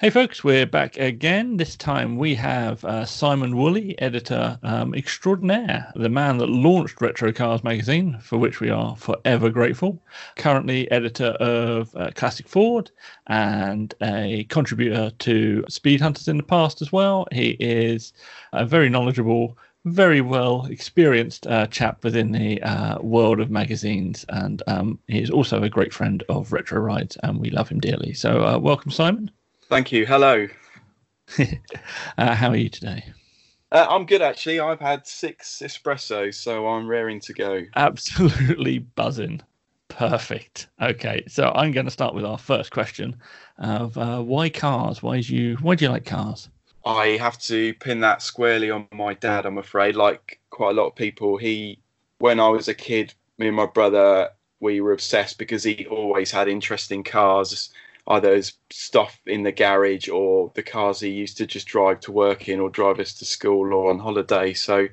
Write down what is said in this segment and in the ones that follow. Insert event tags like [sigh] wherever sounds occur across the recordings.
Hey, folks, we're back again. This time we have uh, Simon Woolley, editor um, extraordinaire, the man that launched Retro Cars magazine, for which we are forever grateful. Currently, editor of uh, Classic Ford and a contributor to Speed Hunters in the past as well. He is a very knowledgeable, very well experienced uh, chap within the uh, world of magazines, and um, he is also a great friend of Retro Rides, and we love him dearly. So, uh, welcome, Simon. Thank you. Hello. [laughs] uh, how are you today? Uh, I'm good, actually. I've had six espressos, so I'm raring to go. Absolutely buzzing. Perfect. Okay, so I'm going to start with our first question of uh, why cars? Why do you why do you like cars? I have to pin that squarely on my dad. I'm afraid, like quite a lot of people, he when I was a kid, me and my brother, we were obsessed because he always had interesting cars either as stuff in the garage or the cars he used to just drive to work in or drive us to school or on holiday. So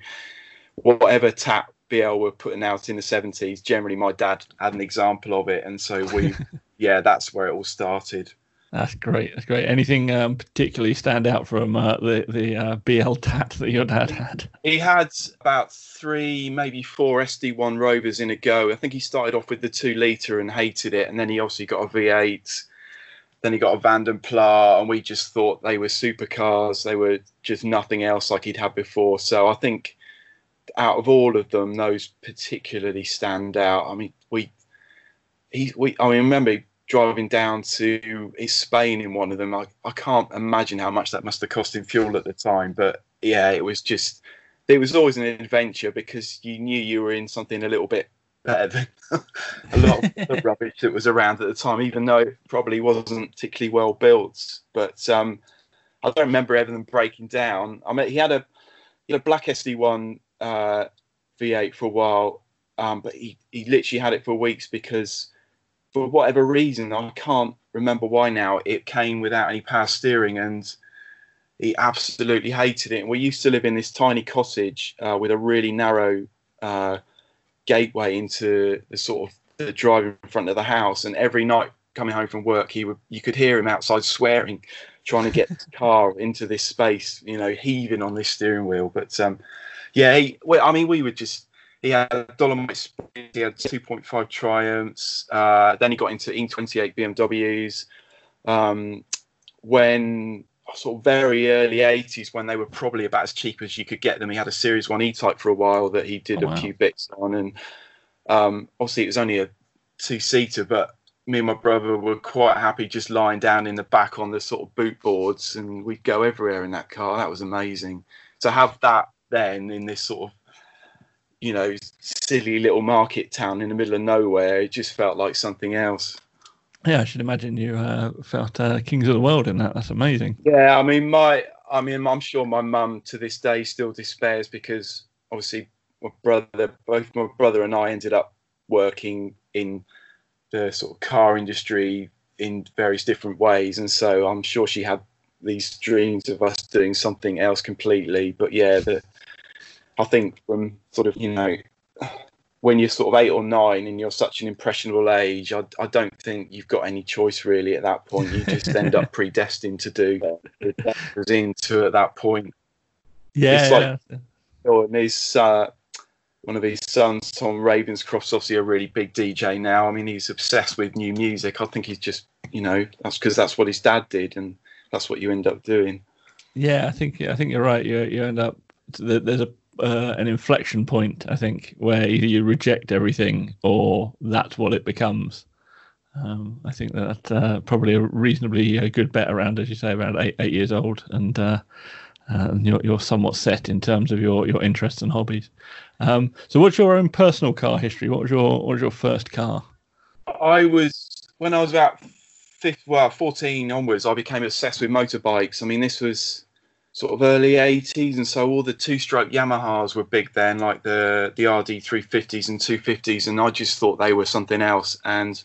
whatever tap BL were putting out in the 70s, generally my dad had an example of it. And so we, [laughs] yeah, that's where it all started. That's great. That's great. Anything um, particularly stand out from uh, the the uh, BL tat that your dad had? He had about three, maybe four SD1 Rovers in a go. I think he started off with the two liter and hated it, and then he obviously got a V8 then he got a Vanden Plas, and we just thought they were supercars. They were just nothing else like he'd had before. So I think out of all of them, those particularly stand out. I mean, we, he, we, I mean, remember driving down to Spain in one of them. I, I can't imagine how much that must have cost in fuel at the time, but yeah, it was just, it was always an adventure because you knew you were in something a little bit better than [laughs] a lot of the rubbish that was around at the time, even though it probably wasn't particularly well built. But um, I don't remember everything breaking down. I mean, he had a he had a black SD1 uh, V8 for a while, um, but he, he literally had it for weeks because for whatever reason, I can't remember why now, it came without any power steering and he absolutely hated it. And we used to live in this tiny cottage uh, with a really narrow uh, gateway into the sort of the drive in front of the house. And every night coming home from work, he would you could hear him outside swearing, trying to get the car [laughs] into this space, you know, heaving on this steering wheel. But um, yeah, he, well, I mean, we would just. He had a Dolomite he had 2.5 Triumphs. Uh, then he got into E28 BMWs. Um, when sort of very early 80s when they were probably about as cheap as you could get them. He had a Series 1 E-Type for a while that he did oh, a wow. few bits on. And um, obviously it was only a two-seater, but me and my brother were quite happy just lying down in the back on the sort of boot boards and we'd go everywhere in that car. That was amazing. To have that then in this sort of, you know, silly little market town in the middle of nowhere, it just felt like something else. Yeah, I should imagine you uh, felt uh, kings of the world in that. That's amazing. Yeah, I mean, my, I mean, I'm sure my mum to this day still despairs because obviously my brother, both my brother and I ended up working in the sort of car industry in various different ways, and so I'm sure she had these dreams of us doing something else completely. But yeah, the I think from sort of you know when you're sort of eight or nine and you're such an impressionable age, I, I don't think you've got any choice really at that point. You just end up [laughs] predestined to do was [laughs] into at that point. Yeah. It's like, yeah. and his, uh, one of his sons, Tom Ravenscroft's obviously a really big DJ now. I mean, he's obsessed with new music. I think he's just, you know, that's because that's what his dad did, and that's what you end up doing. Yeah, I think I think you're right. You you end up there's a uh, an inflection point, I think, where either you reject everything or that's what it becomes. Um, I think that's uh, probably a reasonably uh, good bet around, as you say, around eight, eight years old, and uh, uh, you're, you're somewhat set in terms of your, your interests and hobbies. Um, so, what's your own personal car history? What was your what was your first car? I was when I was about 15, well, 14 onwards. I became obsessed with motorbikes. I mean, this was sort of early 80s and so all the two-stroke Yamahas were big then like the the RD 350s and 250s and I just thought they were something else. And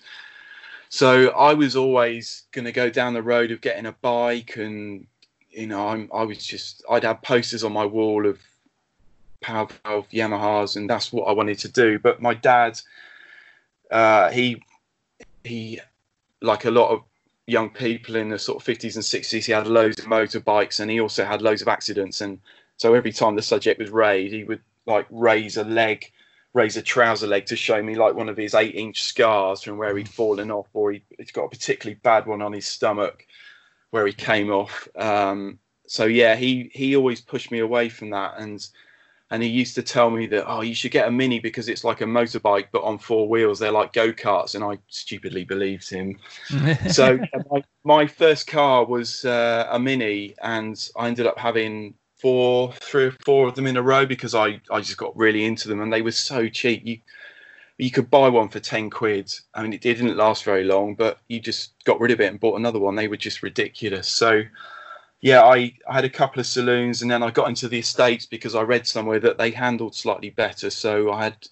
so I was always going to go down the road of getting a bike and you know I'm, I was just I'd have posters on my wall of power valve Yamahas and that's what I wanted to do. But my dad uh, he he like a lot of young people in the sort of 50s and 60s. He had loads of motorbikes and he also had loads of accidents. And so every time the subject was raised, he would like raise a leg, raise a trouser leg to show me like one of his eight inch scars from where he'd fallen off, or he, he's got a particularly bad one on his stomach where he came off. Um, so yeah, he he always pushed me away from that, and and he used to tell me that oh you should get a mini because it's like a motorbike but on four wheels. They're like go-karts. And i stupidly believed him. [laughs] So my, my, first car was uh, a mini and i ended up having four three or four of them in a row because i i just got really into them and they were so cheap. You you could buy one for 10 quid. I mean it didn't last very long but you just got rid of it and bought another one. They were just ridiculous. So yeah, I, I had a couple of saloons and then I got into the estates because I read somewhere that they handled slightly better. So I had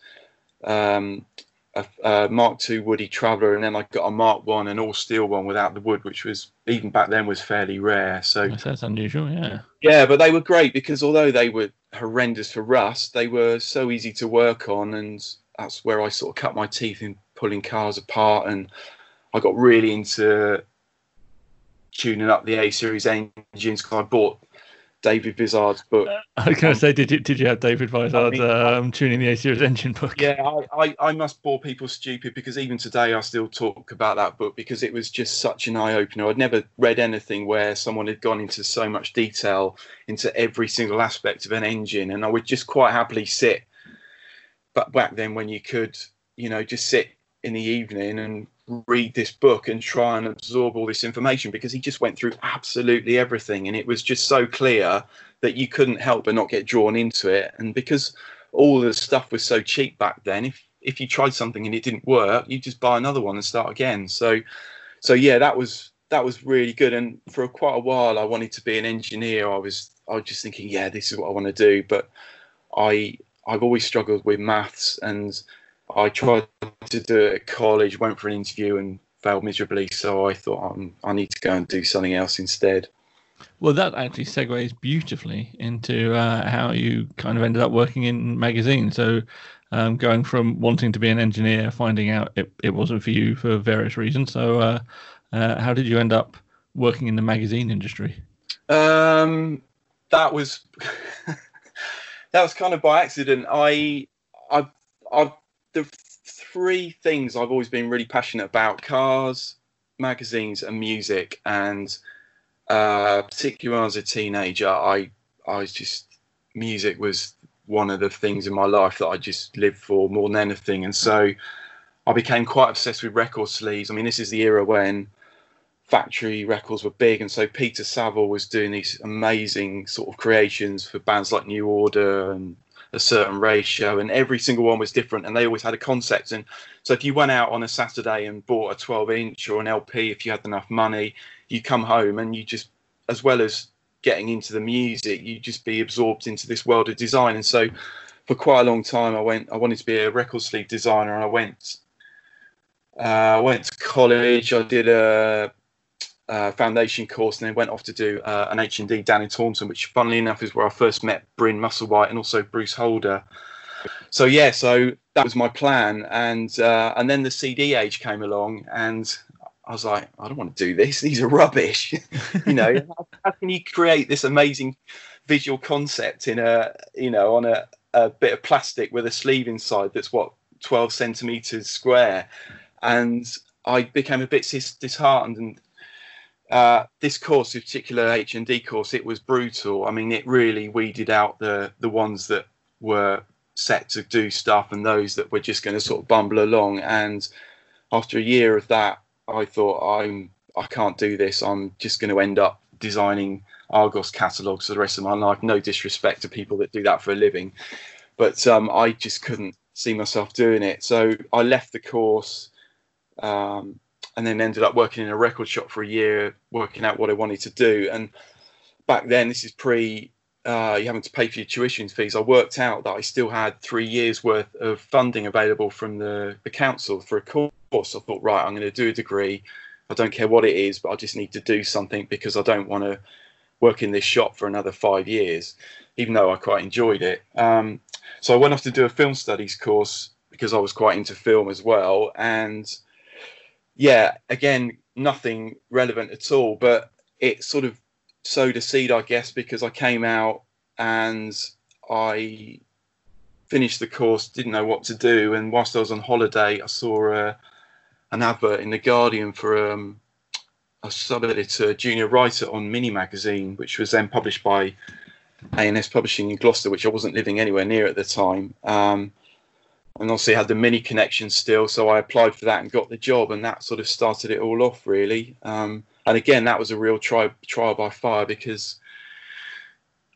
um, a, a, Mark II Woody Traveller and then I got a Mark One, an all steel one without the wood, which was even back then was fairly rare. So that's unusual, yeah. Yeah, but they were great because although they were horrendous for rust, they were so easy to work on, and that's where I sort of cut my teeth in pulling cars apart and I got really into tuning up the A series engines because I bought David Vizard's book. [laughs] I was going to say, did you did you have David Vizard's I mean, um, tuning the A series engine book? Yeah, I, I, I, must bore people stupid because even today I still talk about that book because it was just such an eye opener. I'd never read anything where someone had gone into so much detail into every single aspect of an engine, and I would just quite happily sit. But back then, when you could, you know, just sit in the evening and read this book and try and absorb all this information because he just went through absolutely everything. And it was just so clear that you couldn't help but not get drawn into it. And because all the stuff was so cheap back then if if you tried something and it didn't work you just buy another one and start again. So so yeah that was that was really good. And for quite a while I wanted to be an engineer. I was I was just thinking yeah this is what I want to do. But I I've always struggled with maths and I tried to do it at college, went for an interview and failed miserably. So I thought um, I need to go and do something else instead. Well, that actually segues beautifully into uh, how you kind of ended up working in magazines. So, um, going from wanting to be an engineer, finding out it, it wasn't for you for various reasons. So, uh, uh, how did you end up working in the magazine industry? Um, that was [laughs] that was kind of by accident. I I I the three things I've always been really passionate about: cars, magazines, and music. And uh, particularly was a teenager, I I was just music was one of the things in my life that I just lived for more than anything. And so I became quite obsessed with record sleeves. I mean, this is the era when factory records were big, and so Peter Saville was doing these amazing sort of creations for bands like New Order and a certain ratio, and every single one was different, and they always had a concept. And so, if you went out on a Saturday and bought a 12 inch or an LP, if you had enough money, you come home and you just, as well as getting into the music, you just be absorbed into this world of design. And so, for quite a long time, I went. I wanted to be a record sleeve designer, and I went. Uh, I went to college. I did a uh, foundation course and then went off to do uh, an HND down in Taunton, which funnily enough is where I first met Bryn Musselwhite and also Bruce Holder. So yeah, so that was my plan, and uh, and then the CD age came along, and I was like, I don't want to do this. [laughs] These are rubbish. [laughs] you know, how, how, can you create this amazing visual concept in a you know on a, a bit of plastic with a sleeve inside that's what 12 centimeters square, and I became a bit disheartened and uh, this course, in particular HND course, it was brutal. I mean, it really weeded out the the ones that were set to do stuff and those that were just going to sort of bumble along. And after a year of that, I thought I'm I can't do this. I'm just going to end up designing Argos catalogs for the rest of my life. No disrespect to people that do that for a living, but um, I just couldn't see myself doing it. So I left the course. Um, and then ended up working in a record shop for a year, working out what I wanted to do. And back then, this is pre uh, you having to pay for your tuition fees. I worked out that I still had three years worth of funding available from the, the council for a course. I thought, right, I'm going to do a degree. I don't care what it is, but I just need to do something because I don't want to work in this shop for another five years, even though I quite enjoyed it. Um, so I went off to do a film studies course because I was quite into film as well. And yeah, again, nothing relevant at all. But it sort of sowed a seed, I guess, because I came out and I finished the course, didn't know what to do, and whilst I was on holiday, I saw a, uh, an advert in the Guardian for um, a sub-editor, junior writer on Mini Magazine, which was then published by A&S Publishing in Gloucester, which I wasn't living anywhere near at the time. Um, and obviously had the mini connection still, so I applied for that and got the job, and that sort of started it all off really. Um, and again, that was a real try, trial by fire because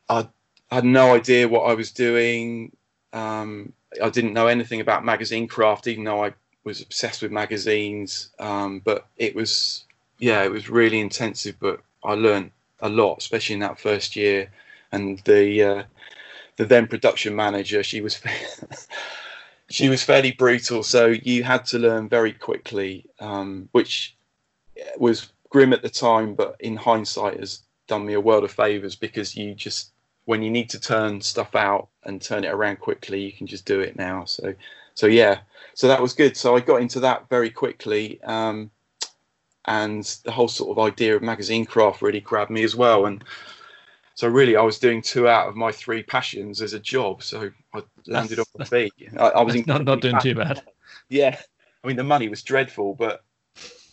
I, I had no idea what I was doing. Um, I didn't know anything about magazine craft, even though I was obsessed with magazines. Um, but it was, yeah, it was really intensive. But I learned a lot, especially in that first year. And the uh, the then production manager, she was [laughs] she was fairly brutal. So you had to learn very quickly, um, which was grim at the time, but in hindsight has done me a world of favors because you just when you need to turn stuff out and turn it around quickly, you can just do it now. So, so yeah, so that was good. So I got into that very quickly, um, and the whole sort of idea of magazine craft really grabbed me as well. And so really, I was doing two out of my three passions as a job. So I landed on my feet. I, I was [laughs] not not doing too bad. Yeah, I mean the money was dreadful, but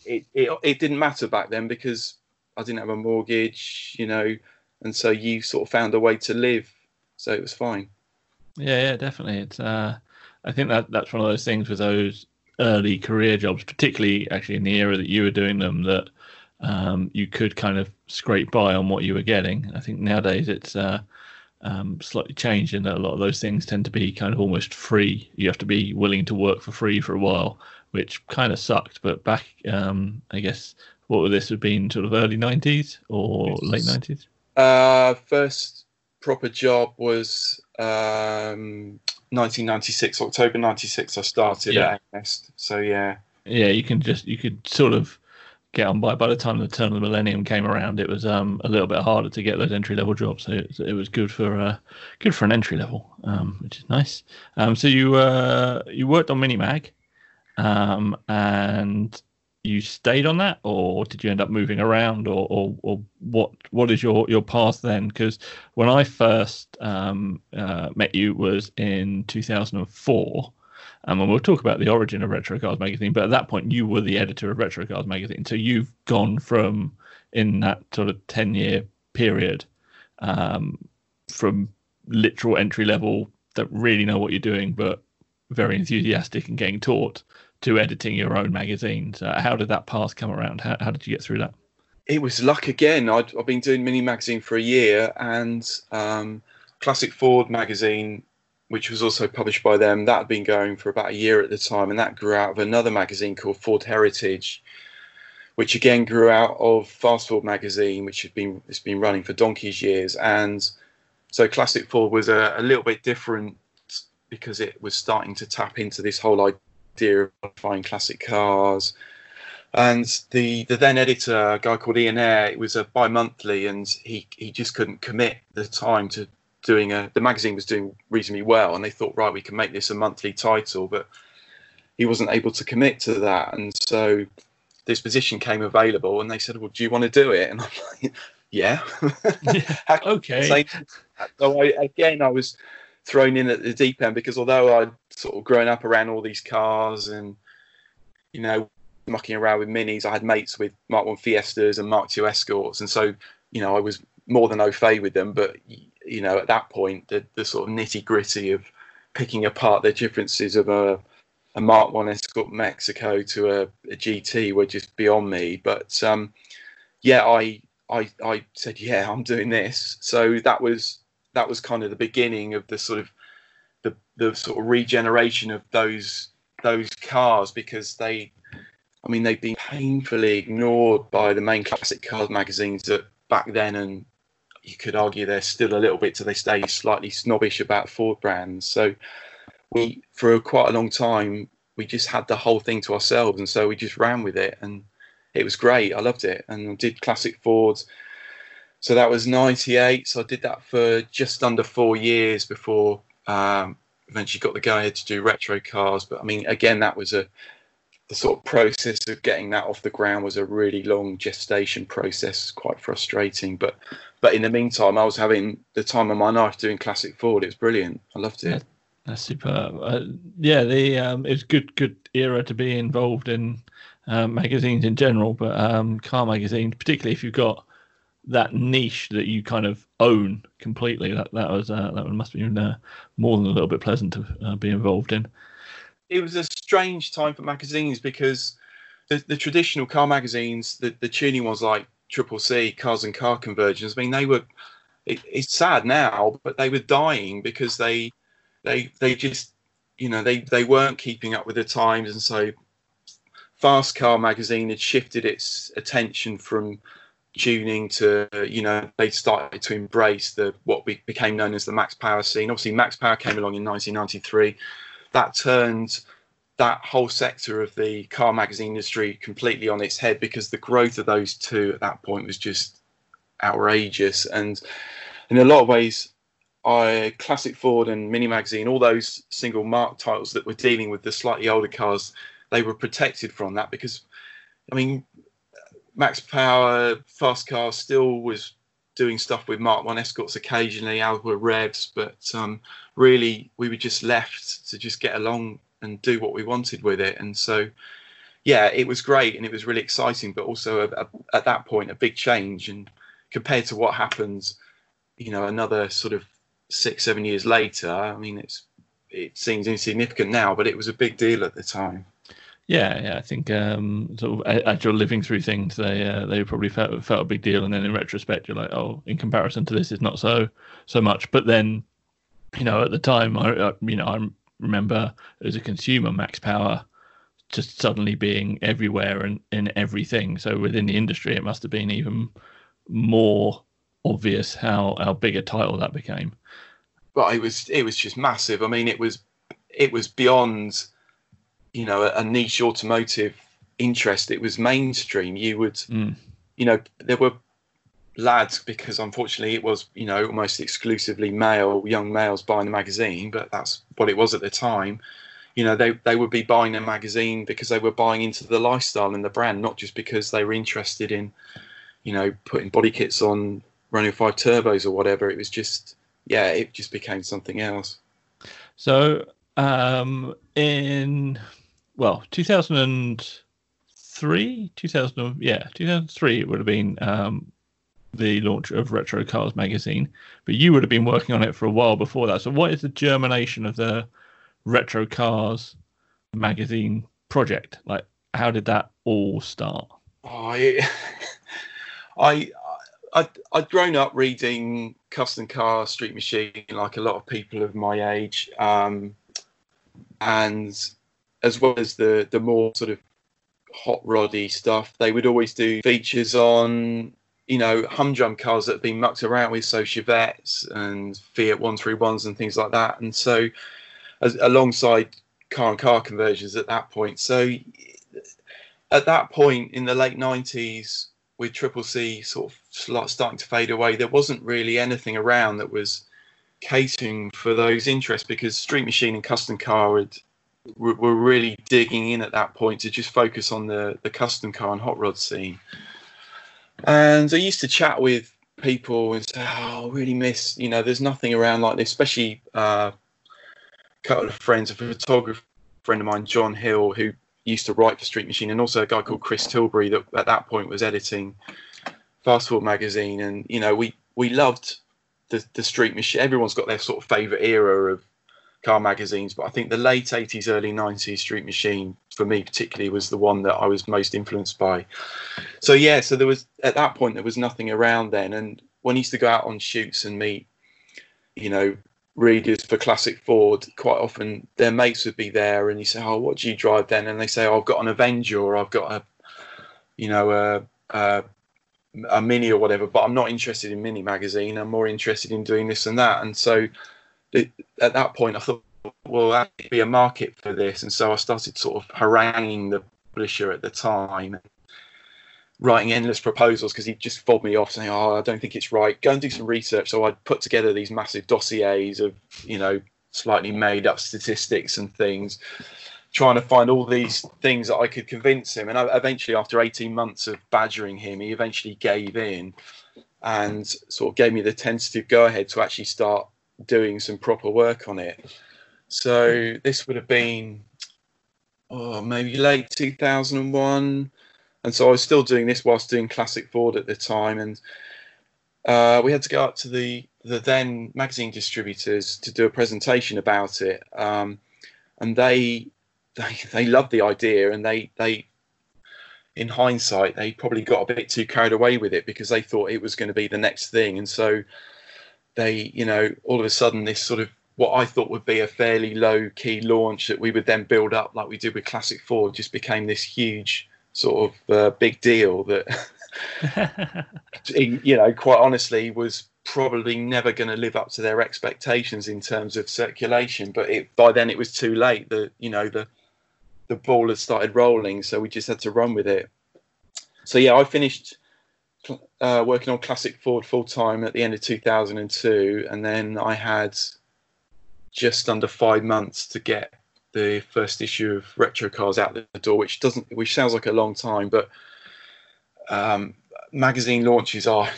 it, it it didn't matter back then because I didn't have a mortgage, you know and so you sort of found a way to live. So it was fine. Yeah, yeah, definitely. It's uh, I think that that's one of those things with those early career jobs, particularly actually in the era that you were doing them, that um, you could kind of scrape by on what you were getting. I think nowadays it's uh, um, slightly changed in that a lot of those things tend to be kind of almost free. You have to be willing to work for free for a while, which kind of sucked. But back, um, I guess, what would this have been, sort of early '90s or late '90s? Uh, first proper job was um, 1996, October 96. I started yeah. at Nest. So yeah. Yeah, you can just you could sort of get on by. By the time the turn of the millennium came around, it was um, a little bit harder to get those entry level jobs. So it, it was good for uh, good for an entry level, um, which is nice. Um, so you uh, you worked on Minimag, um, and you stayed on that, or did you end up moving around, or or, or what what is your your path then? Because when I first um, uh, met you was in 2004. Um, and we'll talk about the origin of Retro Cars Magazine, but at that point you were the editor of Retro Cars Magazine. So you've gone from in that sort of 10 year period um, from literal entry level that really know what you're doing, but very enthusiastic and getting taught to editing your own magazines. Uh, how did that path come around? How, how did you get through that? It was luck again. i have been doing Mini Magazine for a year, and um, Classic Ford magazine, which was also published by them, that had been going for about a year at the time, and that grew out of another magazine called Ford Heritage, which again grew out of Fast Ford magazine, which had been it's been running for donkey's years, and so Classic Ford was a, a little bit different because it was starting to tap into this whole idea of modifying classic cars. And the, the then editor, a guy called Ian Eyre, it was a bi-monthly, and he, he just couldn't commit the time to doing a. The magazine was doing reasonably well, and they thought, right, we can make this a monthly title, but he wasn't able to commit to that, and so this position came available, and they said, well, do you want to do it? And I'm [laughs] like, yeah, [laughs] yeah okay. So I, again, I was thrown in at the deep end because although I'd sort of grown up around all these cars and you know mucking around with minis, I had mates with Mark One Fiestas and Mark Two Escorts, and so you know I was more than au fait with them. But you know at that point, the the sort of nitty gritty of picking apart the differences of a a Mark One Escort Mexico to a, a GT were just beyond me. But um, yeah, I I I said yeah, I'm doing this. So that was that was kind of the beginning of the sort of the the sort of regeneration of those those cars because they I mean they've been painfully ignored by the main classic cars magazines that back then and you could argue they're still a little bit to this day slightly snobbish about Ford brands. So we for quite a long time we just had the whole thing to ourselves and so we just ran with it and it was great. I loved it and I did classic Fords so that was 98 so i did that for just under four years before um, eventually got the guy to do retro cars but i mean again that was a the sort of process of getting that off the ground was a really long gestation process, quite frustrating. But but in the meantime, I was having the time of my life doing classic Ford. It was brilliant. I loved it. That's superb. Uh, yeah, the um, it's good good era to be involved in uh, magazines in general, but um, car magazines, particularly if you've got that niche that you kind of own completely. That that was uh, that must have been uh, more than a little bit pleasant to uh, be involved in. It was a strange time for magazines because the, the traditional car magazines, the, the tuning ones like Triple C, Cars and Car Conversions. I mean, they were. It, it's sad now, but they were dying because they they they just you know they they weren't keeping up with the times, and so Fast Car magazine had shifted its attention from tuning to you know they started to embrace the what became known as the max power scene obviously max power came along in 1993 that turned that whole sector of the car magazine industry completely on its head because the growth of those two at that point was just outrageous. And in a lot of ways I classic Ford and Mini Magazine, all those single mark titles that were dealing with the slightly older cars, they were protected from that because, I mean, Max Power, Fast Car still was doing stuff with Mark One escorts occasionally, Alba Revs, but um, really we were just left to just get along and do what we wanted with it. And so, yeah, it was great and it was really exciting, but also a, a, at that point a big change. And compared to what happens, you know, another sort of six, seven years later, I mean, it's it seems insignificant now, but it was a big deal at the time. Yeah, yeah, I think um, sort of as you're living through things, they uh, they probably felt felt a big deal, and then in retrospect, you're like, oh, in comparison to this, it's not so so much. But then, you know, at the time, I, I you know I remember as a consumer, Max Power just suddenly being everywhere and in everything. So within the industry, it must have been even more obvious how how big a title that became. But it was it was just massive. I mean, it was it was beyond you know a, a niche automotive interest. It was mainstream. You would mm. you know there were lads because unfortunately it was you know almost exclusively male young males buying the magazine but that's what it was at the time you know they they would be buying a magazine because they were buying into the lifestyle and the brand not just because they were interested in you know putting body kits on running 5 turbos or whatever. It was just, yeah, it just became something else. So, um, in, well, 2003, 2000, yeah, 2003, it would have been um, the launch of Retro Cars magazine, but you would have been working on it for a while before that. So, what is the germination of the Retro Cars magazine project? Like, how did that all start? I, [laughs] I, I'd, I'd grown up reading Custom Car Street Machine, like a lot of people of my age, um, and as well as the the more sort of hot roddy stuff, they would always do features on you know humdrum cars that have been mucked around with, so Chevettes and Fiat 131s and things like that, and so as, alongside car and car conversions at that point. So at that point in the late 90s with Triple C sort of starting to fade away, there wasn't really anything around that was catering for those interests because Street Machine and Custom Car had, were really digging in at that point to just focus on the, the custom car and hot rod scene. And I used to chat with people and say, "Oh, I really miss you know, there's nothing around like this." Especially uh, a couple of friends, a photographer friend of mine, John Hill, who used to write for Street Machine, and also a guy called Chris Tilbury that at that point was editing Fast Ford magazine. And you know, we we loved the the Street Machine. Everyone's got their sort of favorite era of car magazines, but I think the late 80s, early 90s Street Machine for me particularly was the one that I was most influenced by. So yeah, so there was at that point there was nothing around then, and when I used to go out on shoots and meet, you know, readers for classic Ford, quite often their mates would be there, and you say, "Oh, what do you drive then?" And they say, oh, "I've got an Avenger, or I've got a, you know, a, a, a Mini or whatever." But I'm not interested in Mini magazine. I'm more interested in doing this and that. And so, at that point, I thought, well, that be a market for this. And so I started sort of haranguing the publisher at the time writing endless proposals because he just fobbed me off saying, "Oh, I don't think it's right. Go and do some research." So I'd put together these massive dossiers of, you know, slightly made up statistics and things. trying to find all these things that I could convince him. And I, eventually, after 18 months of badgering him, he eventually gave in and sort of gave me the tentative go ahead to actually start doing some proper work on it. So this would have been, oh, maybe late 2001. And so I was still doing this whilst doing Classic Ford at the time. And uh, we had to go up to the, the then magazine distributors to do a presentation about it. Um, and they they they loved the idea and they they in hindsight they probably got a bit too carried away with it because they thought it was going to be the next thing and so they you know all of a sudden this sort of what I thought would be a fairly low key launch that we would then build up like we did with Classic Ford just became this huge sort of uh, big deal that [laughs] you know quite honestly was probably never going to live up to their expectations in terms of circulation but it by then it was too late the you know the the ball had started rolling, so we just had to run with it. So yeah, I finished uh, working on Classic Ford full time at the end of 2002, and then I had just under five months to get the first issue of Retro Cars out the door, which doesn't, which sounds like a long time, but um, magazine launches are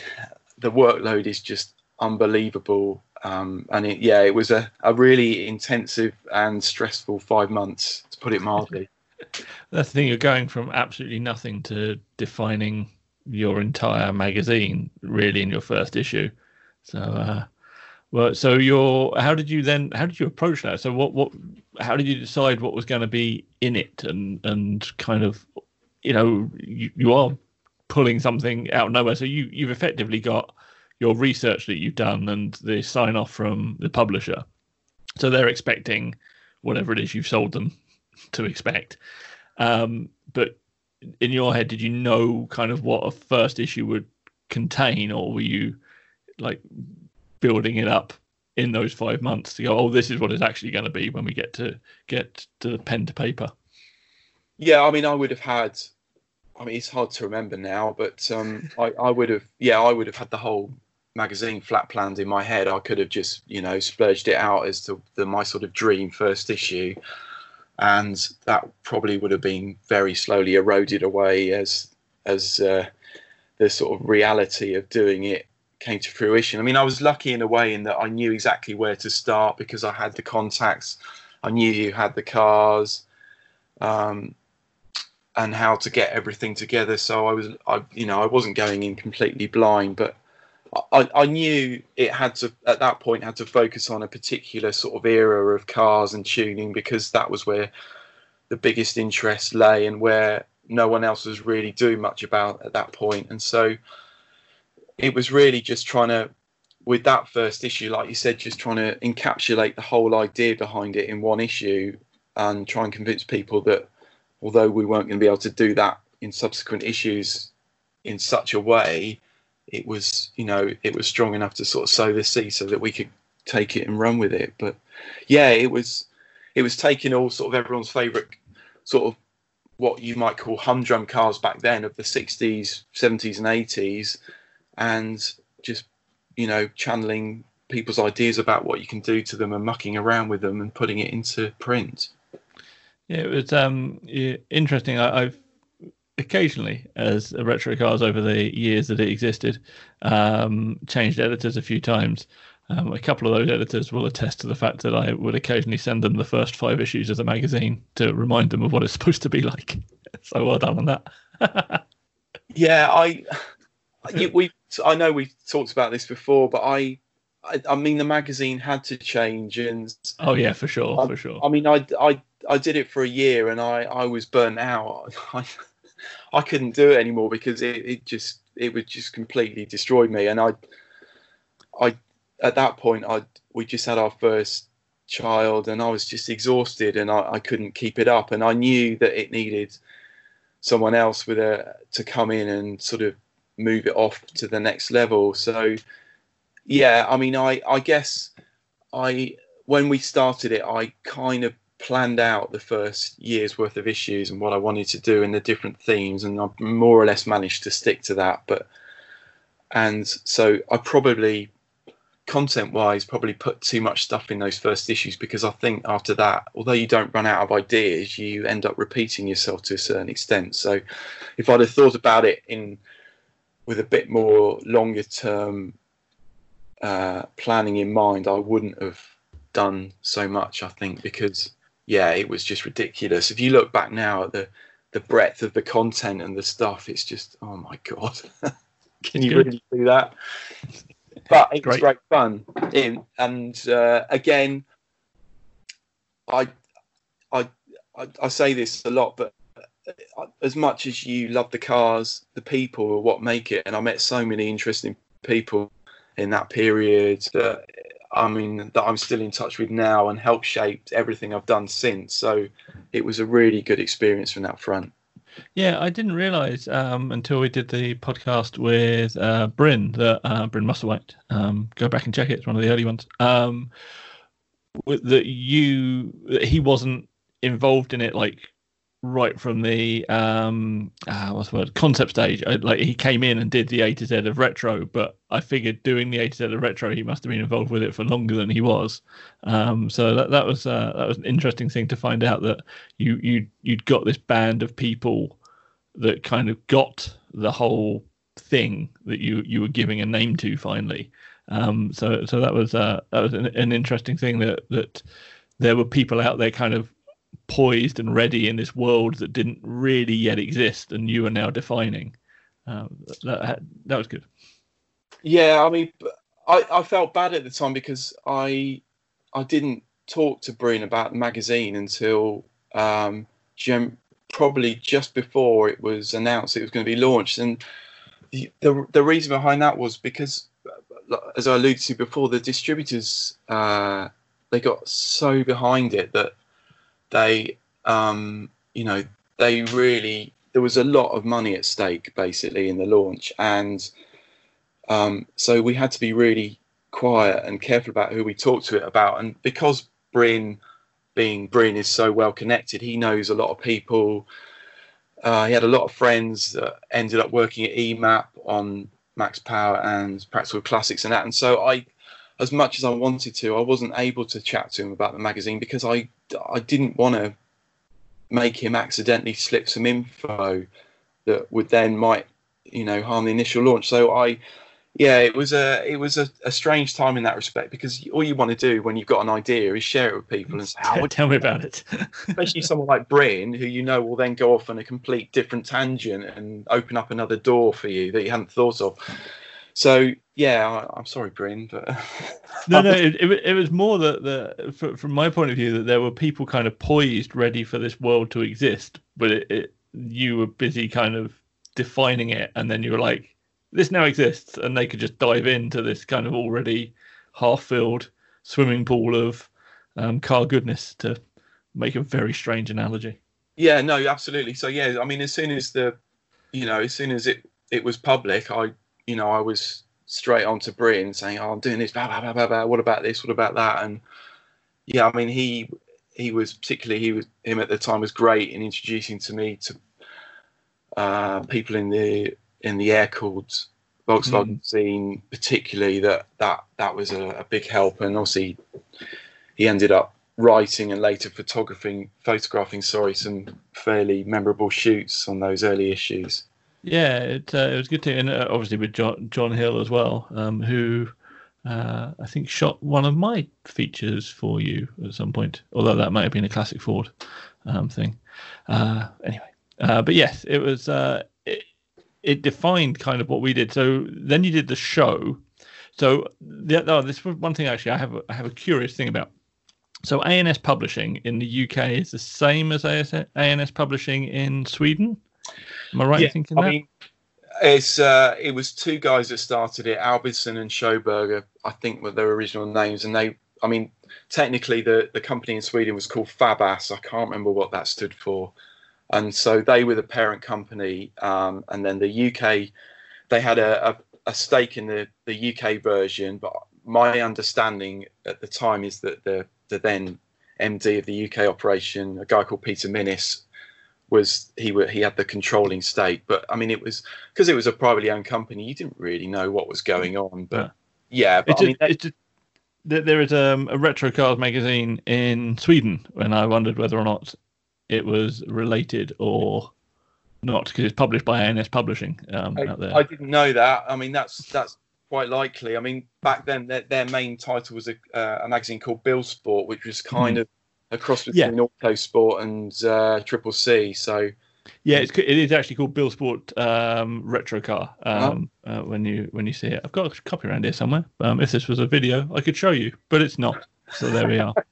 the workload is just unbelievable. Um, and it, yeah, it was a, a really intensive and stressful five months to put it mildly. That's the thing. You're going from absolutely nothing to defining your entire magazine, really, in your first issue. So, uh, well, so your how did you then? How did you approach that? So, what, what, how did you decide what was going to be in it, and and kind of, you know, you, you are pulling something out of nowhere. So you you've effectively got your research that you've done and the sign off from the publisher. So they're expecting whatever it is you've sold them [laughs] to expect. Um, but in your head, did you know kind of what a first issue would contain, or were you like building it up in those five months to go, oh, this is what it's actually going to be when we get to get to the pen to paper? Yeah, I mean, I would have had. I mean, it's hard to remember now, but um, [laughs] I, I would have. Yeah, I would have had the whole magazine flat planned in my head. I could have just, you know, splurged it out as to the my sort of dream first issue and that probably would have been very slowly eroded away as as uh, the sort of reality of doing it came to fruition. I mean, I was lucky in a way in that I knew exactly where to start because I had the contacts, I knew you had the cars, um, and how to get everything together. So I was, I you know, I wasn't going in completely blind, but I, I knew it had to at that point had to focus on a particular sort of era of cars and tuning because that was where the biggest interest lay and where no one else was really doing much about at that point. And so it was really just trying to, with that first issue, like you said, just trying to encapsulate the whole idea behind it in one issue and try and convince people that although we weren't going to be able to do that in subsequent issues in such a way, it was you know it was strong enough to sort of sow the seed so that we could take it and run with it. But yeah, it was it was taking all sort of everyone's favourite sort of what you might call humdrum cars back then of the 60s, 70s, and 80s, and just you know channeling people's ideas about what you can do to them and mucking around with them and putting it into print. Yeah, it was um, interesting. I, have occasionally as retro cars over the years that it existed um, changed editors a few times um, a couple of those editors will attest to the fact that I would occasionally send them the first five issues of the magazine to remind them of what it's [laughs] supposed to be like. [laughs] So well done on that. [laughs] yeah, I, we, I know we've talked about this before, but I, I, I, mean, the magazine had to change, and oh yeah, for sure, I, for sure. I mean, I, I, I did it for a year, and I, I was burnt out. I, I couldn't do it anymore because it, it just it would just completely destroy me. And I, I at that point I we just had our first child, and I was just exhausted, and I, I couldn't keep it up. And I knew that it needed someone else with a to come in and sort of move it off to the next level. So yeah, I mean, I I guess I when we started it, I kind of planned out the first year's worth of issues and what I wanted to do and the different themes, and I more or less managed to stick to that. But and so I probably content wise probably put too much stuff in those first issues because I think after that, although you don't run out of ideas, you end up repeating yourself to a certain extent. So if I'd have thought about it in with a bit more longer term uh, planning in mind, I wouldn't have done so much. I think because yeah, it was just ridiculous. If you look back now at the the breadth of the content and the stuff, it's just oh my god, [laughs] can you really do that? [laughs] But it's great, great fun. And uh, again, I, I I I say this a lot, but as much as you love the cars, the people are what make it. And I met so many interesting people in that period I mean that I'm still in touch with now and helped shape everything I've done since. So it was a really good experience from that front. Yeah, I didn't realize um, until we did the podcast with uh, Bryn that uh, Bryn Musselwhite. Um, go back and check it; it's one of the early ones. Um, that you that he wasn't involved in it like right from the um uh, what's the word? Concept stage. I, like he came in and did the a to z of retro but i figured doing the a to z of retro he must have been involved with it for longer than he was. Um so that, that was uh, that was an interesting thing to find out that you you you'd got this band of people that kind of got the whole thing that you you were giving a name to finally. Um so so that was uh that was an, an interesting thing that that there were people out there kind of poised and ready in this world that didn't really yet exist, and you are now defining. Um, that that was good. Yeah, I mean, I, I felt bad at the time because I I didn't talk to Bryn about the magazine until um, probably just before it was announced it was going to be launched, and the, the the reason behind that was because, as I alluded to before, the distributors uh, they got so behind it that they, um, you know, they really there was a lot of money at stake basically in the launch, and um, so we had to be really quiet and careful about who we talked to it about. And because Bryn, being Bryn, is so well connected, he knows a lot of people. Uh, he had a lot of friends that ended up working at EMAP on Max Power and Practical Classics and that. And so I as much as I wanted to, I wasn't able to chat to him about the magazine because I I didn't want to make him accidentally slip some info that would then might you know harm the initial launch. So I yeah, it was a it was a, a strange time in that respect because all you want to do when you've got an idea is share it with people and say, "How [laughs] tell me about it?" [laughs] Especially someone like Bryn, who you know will then go off on a complete different tangent and open up another door for you that you hadn't thought of. So yeah, I, am sorry, Bryn, but [laughs] no, no, it, it, it, was more that the from my point of view that there were people kind of poised, ready for this world to exist, but it, it you were busy kind of defining it, and then you were like, this now exists, and they could just dive into this kind of already half-filled swimming pool of um, car goodness to make a very strange analogy. Yeah, no, absolutely. So yeah, I mean, as soon as the, you know, as soon as it it was public, I you know, I was straight on to Bryn saying, "Oh, I'm doing this. Blah, blah, blah, blah, blah. What about this? What about that?" And yeah, I mean, he he was particularly he was him at the time was great in introducing to me to uh, people in the in the air cooled Volkswagen mm. scene, particularly that that that was a, a big help. And obviously, he ended up writing and later photographing, photographing, sorry, some fairly memorable shoots on those early issues. Yeah, it uh, it was good to, and uh, obviously with John John Hill as well, um, who uh, I think shot one of my features for you at some point. Although that might have been a classic Ford um, thing. Uh, anyway, uh, but yes, it was. It, it defined kind of what we did. So then you did the show. So the, oh, this was one thing actually. I have a, I have a curious thing about. So A&S Publishing in the UK is the same AS, A&S Publishing in Sweden. Am I right yeah, thinking I that? Mean, it's uh, it was two guys that started it, Albison and Schoberger, I think were their original names, and they, I mean, technically the the company in Sweden was called Fabas. I can't remember what that stood for, and so they were the parent company, um, and then the UK, they had a, a, a stake in the the UK version, but my understanding at the time is that the the then MD of the UK operation, a guy called Peter Minnis, was he were, he had the controlling stake. But I mean, it was because it was a privately owned company. You didn't really know what was going on. But yeah, but It's I mean, just, it's just, there there is um, a retro cars magazine in Sweden, and I wondered whether or not it was related or not because it's published by A&S Publishing um, out there. I, I didn't know that. I mean, that's that's quite likely. I mean, back then their, their main title was a, uh, a magazine called Bilsport, which was kind of a cross. Yeah. between Auto Sport and uh, Triple C. So Yeah, it's, it is actually called Bilsport um, Retro Car. Um, uh, when you when you see it, I've got a copy around here somewhere. Um, if this was a video, I could show you, but it's not. So there we are. [laughs]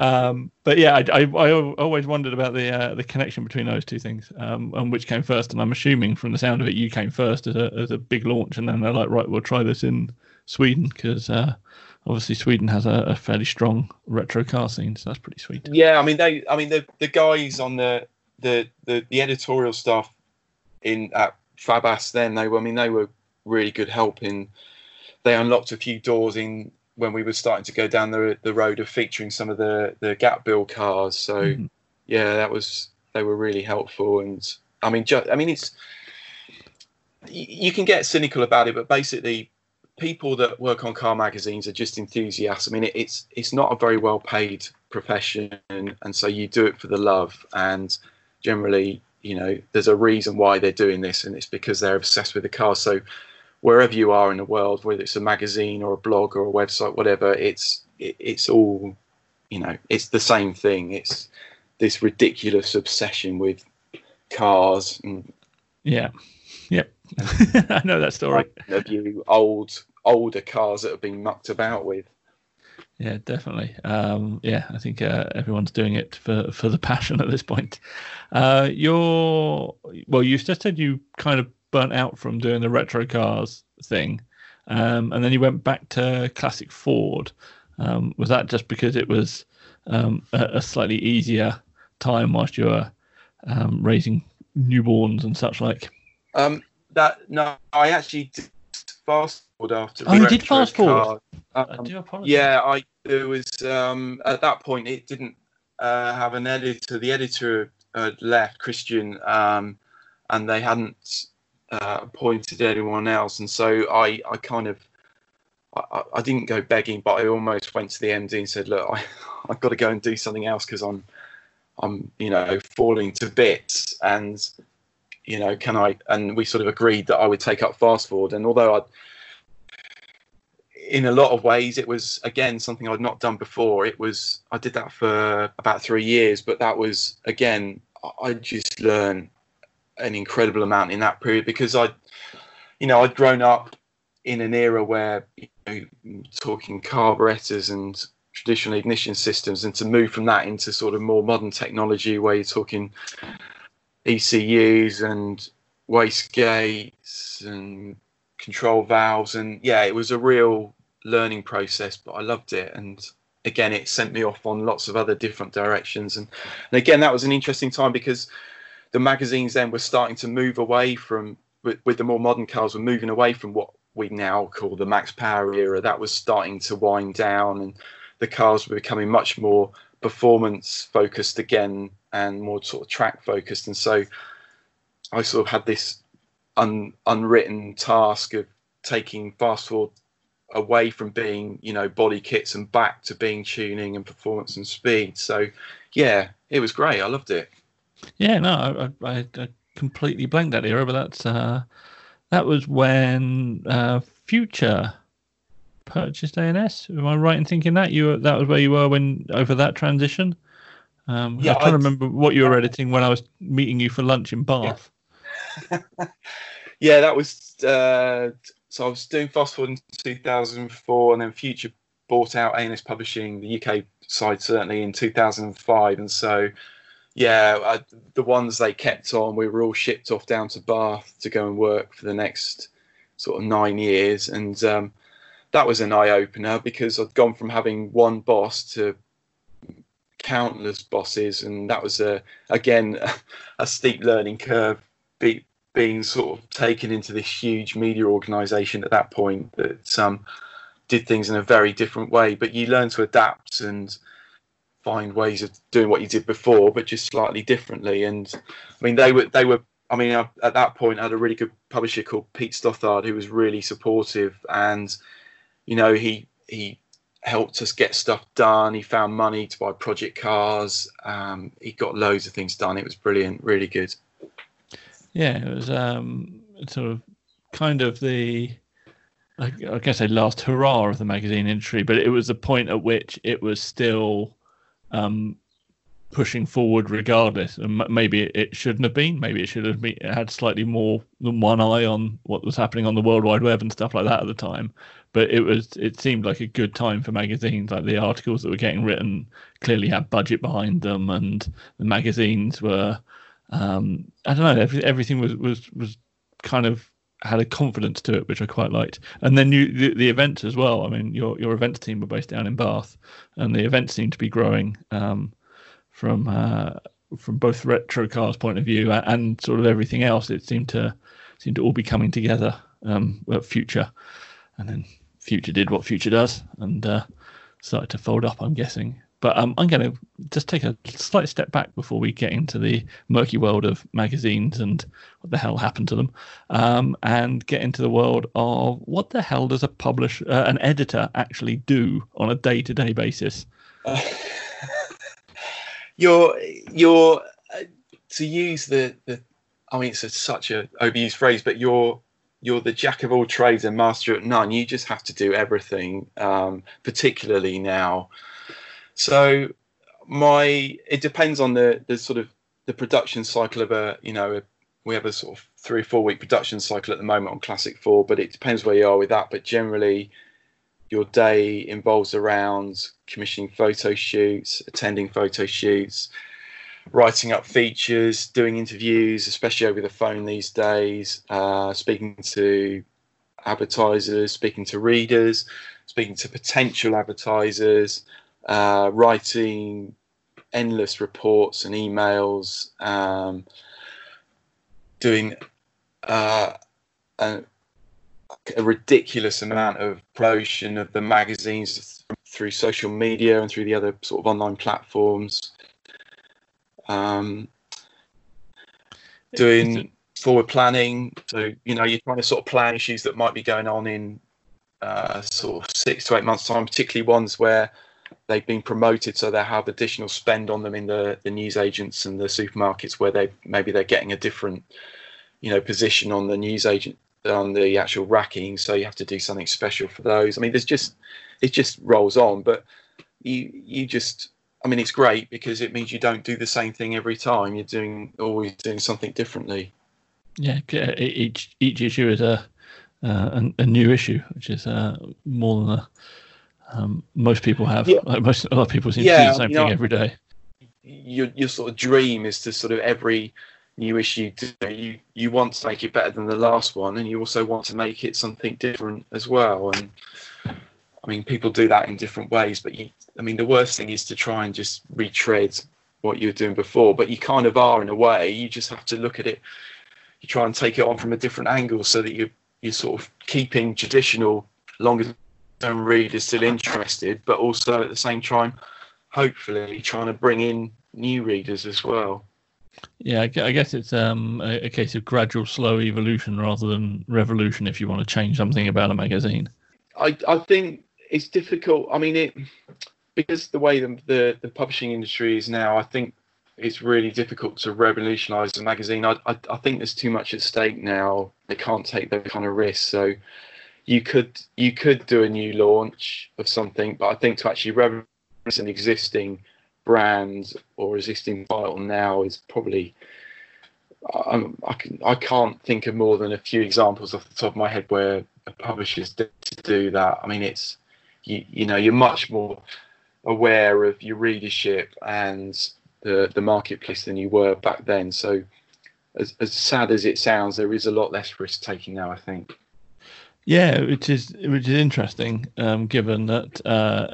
Um, but yeah, I, I, I always wondered about the uh, the connection between those two things, um, and which came first. And I'm assuming from the sound of it, you came first as a as a big launch, and then they're like, right, we'll try this in Sweden because uh, obviously Sweden has a, a fairly strong retro car scene, so that's pretty sweet. yeah, I mean they, I mean the the guys on the the the, the editorial staff in at Fabas then they were, I mean they were really good help in. They unlocked a few doors in when we were starting to go down the the road of featuring some of the the Gatebil cars. So Mhm. yeah, that was they were really helpful. And I mean, just, I mean, it's you can get cynical about it, but basically, people that work on car magazines are just enthusiasts. I mean, it, it's it's not a very well paid profession, and so you do it for the love. And generally, you know, there's a reason why they're doing this, and it's because they're obsessed with the car. So wherever you are in the world, whether it's a magazine or a blog or a website, whatever, it's it, it's all you know, it's the same thing. It's this ridiculous obsession with cars and Yeah, yep, [laughs] I know that story. of you old older cars that have been mucked about with. Yeah, definitely. Um, yeah, I think uh, everyone's doing it for, for the [laughs] passion at this point. Uh, you're well. You just said you kind of burnt out from doing the retro cars thing, um, and then you went back to classic Ford. Um, was that just because it was um, a, a slightly easier time whilst you were um, raising newborns and such like? Um, that no, I actually did fast forward after. Oh, you did Fast Ford? car. I Um, do apologize. yeah, I there was um, at that point it didn't uh, have an editor. The editor had left, Christian, um, and they hadn't uh, appointed anyone else, and so I I kind of. I, I- I didn't go begging, but I almost went to the MD and said, "Look, I, [laughs] I've got to go and do something else because I'm, I'm, you know, falling to bits." And, you know, can I? And we sort of agreed that I would take up Fast Ford. And although I, in a lot of ways, it was again something I'd not done before. It was I did that for about three years, but that was again I- just learned an incredible amount in that period because I, you know, I'd grown up in an era where you know, talking carburetors and traditional ignition systems, and to move from that into sort of more modern technology where you're talking ECUs and wastegates and control valves, and yeah, it was a real learning process, but I loved it. And again, it sent me off on lots of other different directions, and, and again, that was an interesting time because the magazines then were starting to move away from with, with the more modern cars were moving away from what we now call the max power era. That was starting to wind down and the cars were becoming much more performance focused again and more sort of track focused. And so i sort of had this un, unwritten task of taking Fast Ford away from being you know body kits and back to being tuning and performance and speed so yeah it was great i loved it Yeah, no, I, I, I completely blanked that era, but that's uh, that was when uh, Future purchased A&S. Am I right in thinking that you were, that was where you were when over that transition? Um, Yeah, I can't I'd- remember what you were editing when I was meeting you for lunch in Bath. [laughs] yeah, that was uh, so I was doing Fast Ford in 2004, and then Future bought out A&S Publishing, the UK side certainly in 2005, and so yeah, I, the ones they kept on, we were all shipped off down to Bath to go and work for the next sort of nine years, and um, that was an eye opener because I'd gone from having one boss to countless bosses, and that was a again [laughs] a steep learning curve. Be, being sort of taken into this huge media organization at that point that um, did things in a very different way. But you learn to adapt and find ways of doing what you did before, but just slightly differently. And I mean, they were they were I mean, I, at that point, I had a really good publisher called Pete Stothard who was really supportive, and you know, he he helped us get stuff done. He found money to buy project cars. Um, he got loads of things done. It was brilliant, really good. Yeah, it was um, sort of kind of the I guess a last hurrah of the magazine industry, but it was the point at which it was still um, pushing forward regardless. And maybe it shouldn't have been. Maybe it should have been, it had slightly more than one eye on what was happening on the World Wide Web and stuff like that at the time. But it was it seemed like a good time for magazines. Like the articles that were getting written clearly had budget behind them, and the magazines were um, I don't know every, everything was was was kind of had a confidence to it, which I quite liked. And then you the, the events as well. I mean, your your events team were based down in Bath, and the events seemed to be growing um, from uh, from both retro cars point of view and sort of everything else. It seemed to seemed to all be coming together. Um, at Future, and then Future did what Future does, and uh, started to fold up. I'm guessing, but um, I'm going to just take a slight step back before we get into the murky world of magazines and what the hell happened to them, um, and get into the world of what the hell does a publish uh, an editor actually do on a day to day basis. Uh, [laughs] you're you're uh, to use the the. I mean, it's a, such a overused phrase, but you're you're the jack of all trades and master at none. You just have to do everything, um, particularly now so my it depends on the the sort of the production cycle of a you know a, we have a sort of three or four week production cycle at the moment on Classic Ford, but it depends where you are with that. But generally, your day involves around commissioning photo shoots, attending photo shoots, writing up features, doing interviews, especially over the phone these days, uh, speaking to advertisers, speaking to readers, speaking to potential advertisers, uh, writing endless reports and emails, um, doing uh, a, a, ridiculous amount of promotion of the magazines through social media and through the other sort of online platforms. Um, doing forward planning, so you know you're trying to sort of plan issues that might be going on in uh, sort of six to eight months' time, particularly ones where they've been promoted so they have additional spend on them in the, the news agents and the supermarkets where they maybe they're getting a different you know position on the news agent on the actual racking. So you have to do something special for those. I mean there's just it just rolls on. But you you just i mean it's great because it means you don't do the same thing every time. You're doing always doing something differently. Yeah each each issue is a uh, a, a new issue which is uh, more than a um, most people have. Yeah. Like most a lot of people seem yeah, to do the same thing know, every day. Your your sort of dream is to sort of every new issue you you want to make it better than the last one, and you also want to make it something different as well. And I mean, people do that in different ways, but you, I mean, the worst thing is to try and just retread what you were doing before. But you kind of are in a way. You just have to look at it. You try and take it on from a different angle so that you you're sort of keeping traditional longer term readers still interested, but also at the same time, hopefully trying to bring in new readers as well. Yeah, I guess it's um, a, a, case of gradual, slow evolution rather than revolution. If you want to change something about a magazine, I I think it's difficult. I mean, it because the way the the, the publishing industry is now. I think it's really difficult to revolutionise the magazine. I, I I think there's too much at stake now. They can't take those kind of risks. So you could you could do a new launch of something, but I think to actually reference an existing brand or existing title now is probably um, I can I can't think of more than a few examples off the top of my head where a publishers to do that. I mean, it's you you know you're much more aware of your readership and the the marketplace than you were back then. So, as as sad as it sounds, there is a lot less risk taking now. I think. Yeah, which is which is interesting, um, given that uh,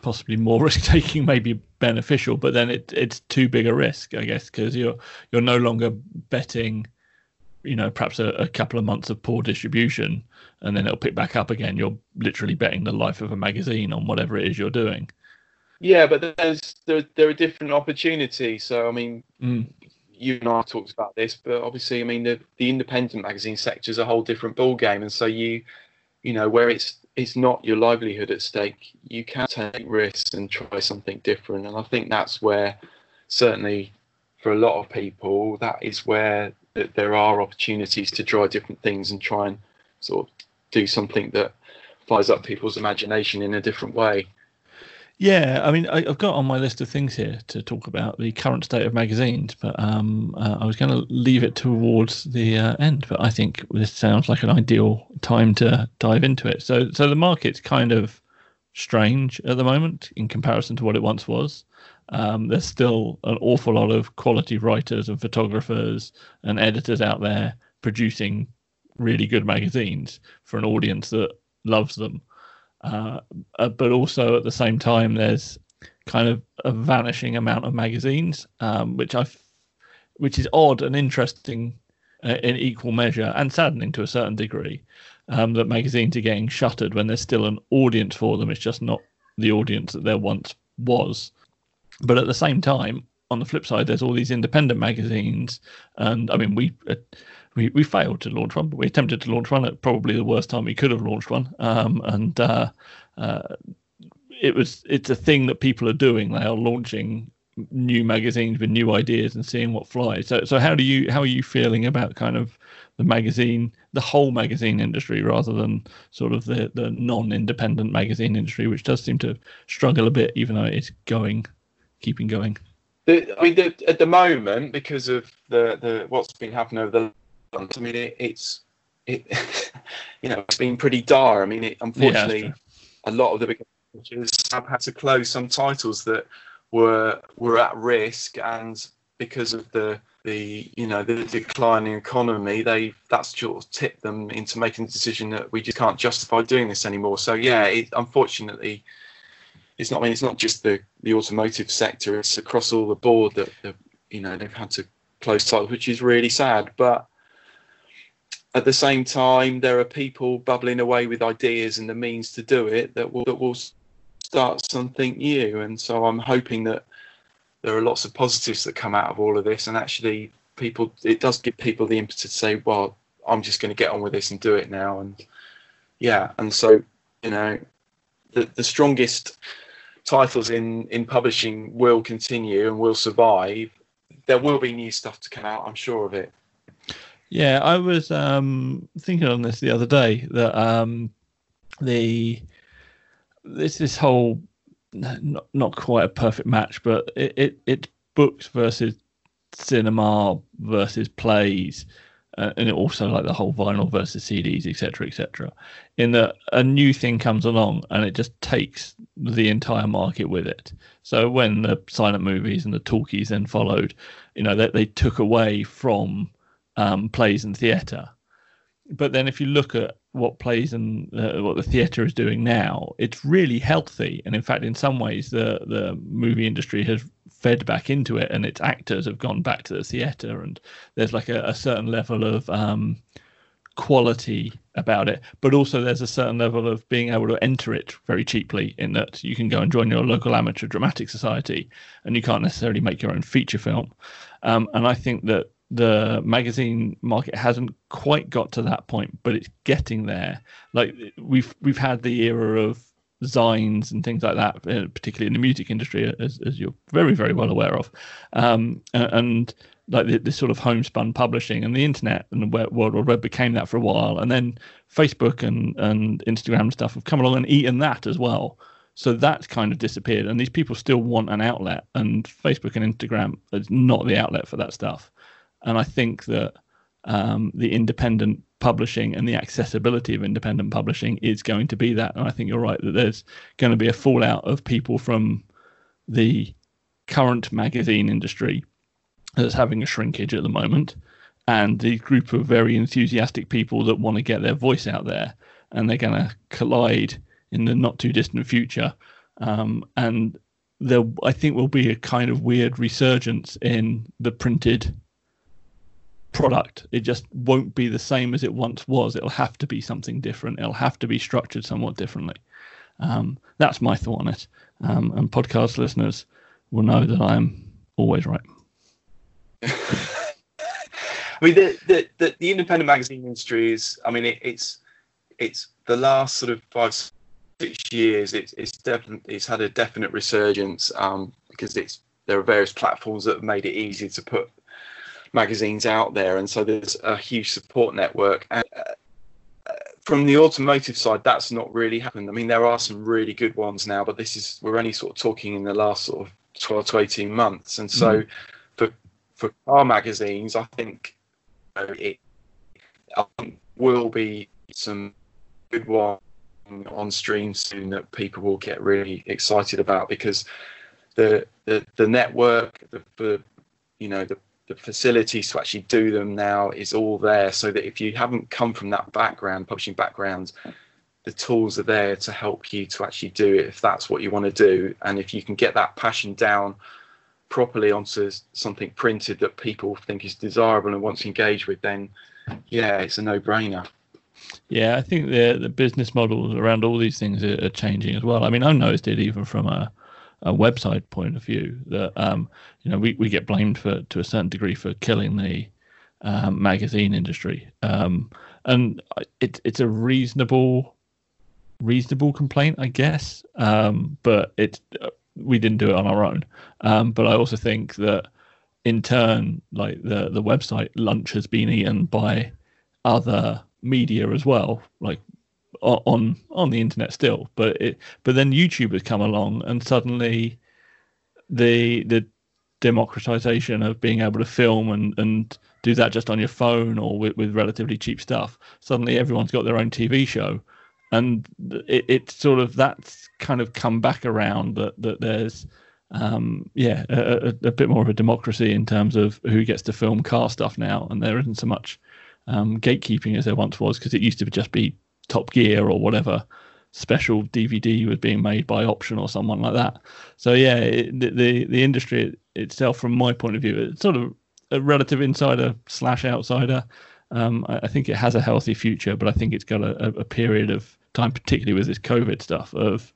possibly more [laughs] risk taking may be beneficial, but then it it's too big a risk, I guess, because you're you're no longer betting, you know, perhaps a, a, couple of months of poor distribution, and then it'll pick back up again. You're literally betting the life of a magazine on whatever it is you're doing. Yeah, but there's there there are different opportunities. So I mean, mm you and I talked about this, but obviously, I mean, the, the independent magazine sector is a whole different ball game, and so you, you know, where it's it's not your livelihood at stake, you can take risks and try something different, and I think that's where, certainly, for a lot of people, that is where there are opportunities to try different things and try and sort of do something that fires up people's imagination in a different way. Yeah, I mean, I, have got on my list of things here to talk about the current state of magazines, but um, uh, I was going to leave it towards the uh, end. But I think this sounds like an ideal time to dive into it. So, so the market's kind of strange at the moment in comparison to what it once was. Um, there's still an awful lot of quality writers and photographers and editors out there producing really good magazines for an audience that loves them. Uh, but also at the same time, there's kind of a vanishing amount of magazines, um, which I, which is odd and interesting uh, in equal measure, and saddening to a certain degree. Um, that magazines are getting shuttered when there's still an audience for them. It's just not the audience that there once was. But at the same time, on the flip side, there's all these independent magazines, and I mean, we uh, we, we failed to launch one, but we attempted to launch one at probably the worst time we could have launched one. Um, and uh, uh, it was it's a thing that people are doing. They are launching new magazines with new ideas and seeing what flies. So so how do you how are you feeling about kind of the magazine, the whole magazine industry, rather than sort of the the non-independent magazine industry, which does seem to struggle a bit, even though it's going, keeping going. The, I mean, the, at the moment, because of the, the what's been happening over the I mean, it, it's it, [laughs] you know, it's been pretty dire. I mean, it, unfortunately, yeah, a lot of the big publishers have had to close some titles that were were at risk, and because of the the you know the declining economy, they that's sort of tipped them into making the decision that we just can't justify doing this anymore. So yeah, it, unfortunately, it's not. I mean, it's not just the the automotive sector; it's across all the board that, that you know they've had to close titles, which is really sad. But at the same time, there are people bubbling away with ideas and the means to do it that will that will start something new. And so I'm hoping that there are lots of positives that come out of all of this, and actually, people it does give people the impetus to say, "Well, I'm just going to get on with this and do it now." And yeah, and so you know, the the strongest titles in in publishing will continue and will survive. There will be new stuff to come out. I'm sure of it. Yeah, I was um, thinking on this the other day that um, the this this whole not not quite a perfect match, but it, it it's books versus cinema versus plays, uh, and it also like the whole vinyl versus CDs, etc., etc. In that a new thing comes along and it just takes the entire market with it. So when the silent movies and the talkies then followed, you know, they, they took away from um, plays and theatre. But then, if you look at what plays and uh, what the theatre is doing now, it's really healthy. And in fact, in some ways, the the movie industry has fed back into it, and its actors have gone back to the theatre. And there's like a, a certain level of um, quality about it, but also there's a certain level of being able to enter it very cheaply. In that you can go and join your local amateur dramatic society, and you can't necessarily make your own feature film. Um, and I think that the magazine market hasn't quite got to that point, but it's getting there. Like we've we've had the era of zines and things like that, uh, particularly in the music industry, as, as you're very very well aware of, um, and like this sort of homespun publishing and the internet and the World Wide Web became that for a while, and then Facebook and and Instagram stuff have come along and eaten that as well. So that's kind of disappeared, and these people still want an outlet, and Facebook and Instagram is not the outlet for that stuff. And I think that um, the independent publishing and the accessibility of independent publishing is going to be that. And I think you're right that there's going to be a fallout of people from the current magazine industry that's having a shrinkage at the moment, and the group of very enthusiastic people that want to get their voice out there, and they're going to collide in the not too distant future. Um, and there, I think, will be a kind of weird resurgence in the printed product. It just won't be the same as it once was. It'll have to be something different. It'll have to be structured somewhat differently. Um, that's my thought on it. Um, and podcast listeners will know that I am always right. [laughs] I mean, the, the, the, the independent magazine industry is, I mean, it, it's it's the last sort of five six years. It's it's definitely it's had a definite resurgence um, because it's there are various platforms that have made it easy to put magazines out there, and so there's a huge support network. And, uh, from the automotive side, that's not really happened. I mean, there are some really good ones now, but this is we're only sort of talking in the last sort of 12 to 18 months. And so, mm. for for car magazines, I think you know, it I think will be some good one on stream soon that people will get really excited about because the the, the network, the, the you know the the facilities to actually do them now is all there so that if you haven't come from that background publishing background the tools are there to help you to actually do it if that's what you want to do. And if you can get that passion down properly onto something printed that people think is desirable and want to engage with then yeah it's a no-brainer. Yeah i think the the business models around all these things are, are changing as well. I mean i've noticed it even from a a website point of view that um, you know we, we get blamed for to a certain degree for killing the um, magazine industry. Um, and it, it's a reasonable reasonable complaint I guess. Um, but it uh, we didn't do it on our own. Um, but I also think that in turn like the the website lunch has been eaten by other media as well like on on the internet still, but it but then YouTube has come along and suddenly the the democratization of being able to film and and do that just on your phone or with, with relatively cheap stuff. Suddenly everyone's got their own TV show, and it, it's sort of that's kind of come back around that that there's um, yeah a, a, a, bit more of a democracy in terms of who gets to film car stuff now, and there isn't so much um, gatekeeping as there once was because it used to just be Top Gear or whatever special DVD was being made by Option or someone like that. So yeah, it, the, the industry itself, from my point of view, it's sort of a relative insider slash outsider. Um, I, I, think it has a healthy future, but I think it's got a, a period of time, particularly with this COVID stuff, of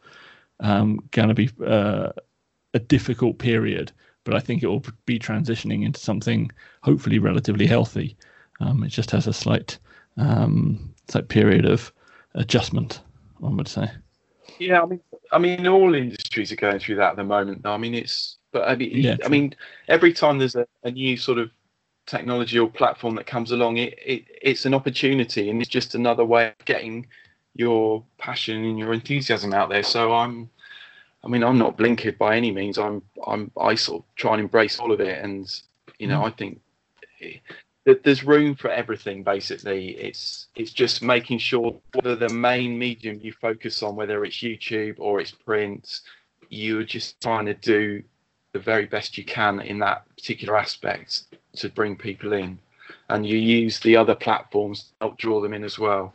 um, going to be uh, a difficult period. But I think it will be transitioning into something hopefully relatively healthy. Um, it just has a slight um, slight period of adjustment, one would say. Yeah, I mean, I mean, all industries are going through that at the moment. I mean, it's, but I mean, yeah, I mean, every time there's a, a, new sort of technology or platform that comes along, it, it it's an opportunity, and it's just another way of getting your passion and your enthusiasm out there. So I'm, I mean, I'm not blinkered by any means. I'm, I'm, I sort of try and embrace all of it, and you know, mm. I think there's room for everything basically. It's it's just making sure whether the main medium you focus on whether it's youtube or it's print you're just trying to do the very best you can in that particular aspect to bring people in. And you use the other platforms to help draw them in as well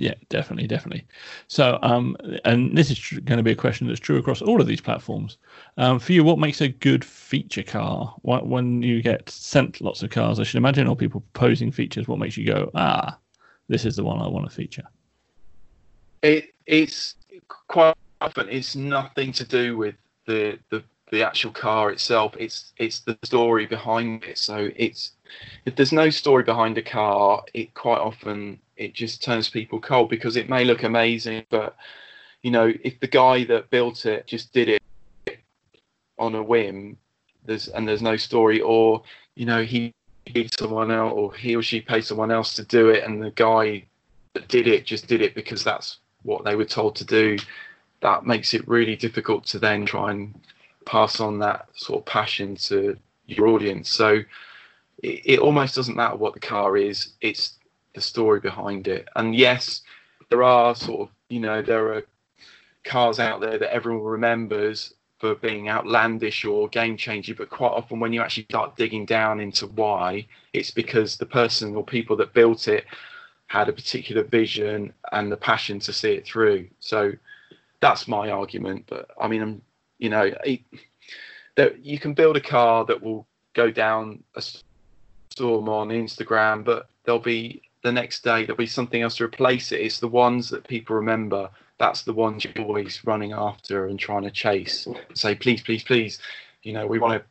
yeah, definitely, definitely. So, um, and this is tr- going to be a question that's true across all of these platforms. Um, for you, what makes a good feature car? What, when you get sent lots of cars, I should imagine, or people proposing features, what makes you go, ah, this is the one I want to feature? It, it's quite often it's nothing to do with the, the the actual car itself. It's it's the story behind it. So it's if there's no story behind a car, it quite often it just turns people cold because it may look amazing, but you know, if the guy that built it just did it on a whim, there's and there's no story, or you know, he paid someone else, or he or she paid someone else to do it, and the guy that did it just did it because that's what they were told to do. That makes it really difficult to then try and pass on that sort of passion to your audience. So it, it almost doesn't matter what the car is; it's the story behind it. And yes, there are sort of, you know, there are cars out there that everyone remembers for being outlandish or game changing, but quite often when you actually start digging down into why, it's because the person or people that built it had a particular vision and the passion to see it through. So that's my argument. But I mean, I'm, you know, it, that you can build a car that will go down a storm on Instagram, but there'll be the next day there'll be something else to replace it. It's the ones that people remember. That's the ones you're always running after and trying to chase. Say, please, please, please, you know, we want to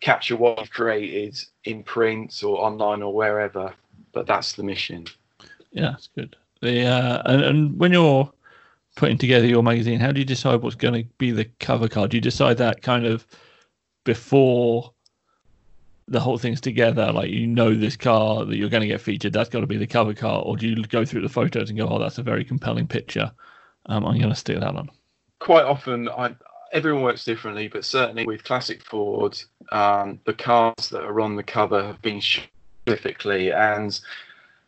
capture what you've created in print or online or wherever. But that's the mission. Yeah, that's good. The uh, and, and when you're putting together your magazine, how do you decide what's going to be the cover card? Do you decide that kind of before the whole thing's together? Like you know this car that you're going to get featured, that's got to be the cover car, or do you go through the photos and go, "Oh, that's a very compelling picture. Um, I'm going to stick that on." Quite often, I everyone works differently, but certainly with classic Ford, um, the cars that are on the cover have been specifically, and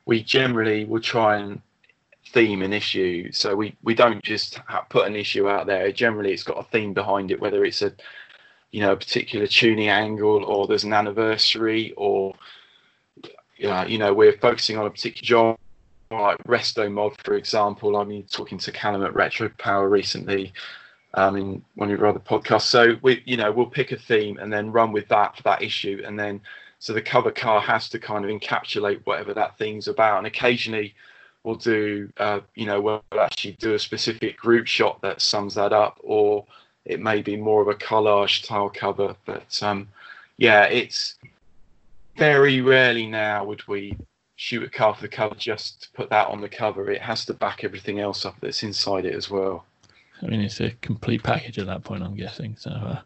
we generally will try and theme an issue. So we, we don't just put an issue out there. Generally, it's got a theme behind it, whether it's a you know a particular tuning angle or there's an anniversary or yeah, you know we're focusing on a particular job like resto mod for example. I mean talking to Callum at Retro Power recently um, in one of your other podcasts. So we, you know, we'll pick a theme and then run with that for that issue, and then so the cover car has to kind of encapsulate whatever that theme's about. And occasionally, we'll do, uh, you know, we'll actually do a specific group shot that sums that up, or it may be more of a collage style cover. But um, yeah, it's very rarely now would we shoot a car for the cover just to put that on the cover. It has to back everything else up that's inside it as well. I mean, it's a complete package at that point, I'm guessing. So uh,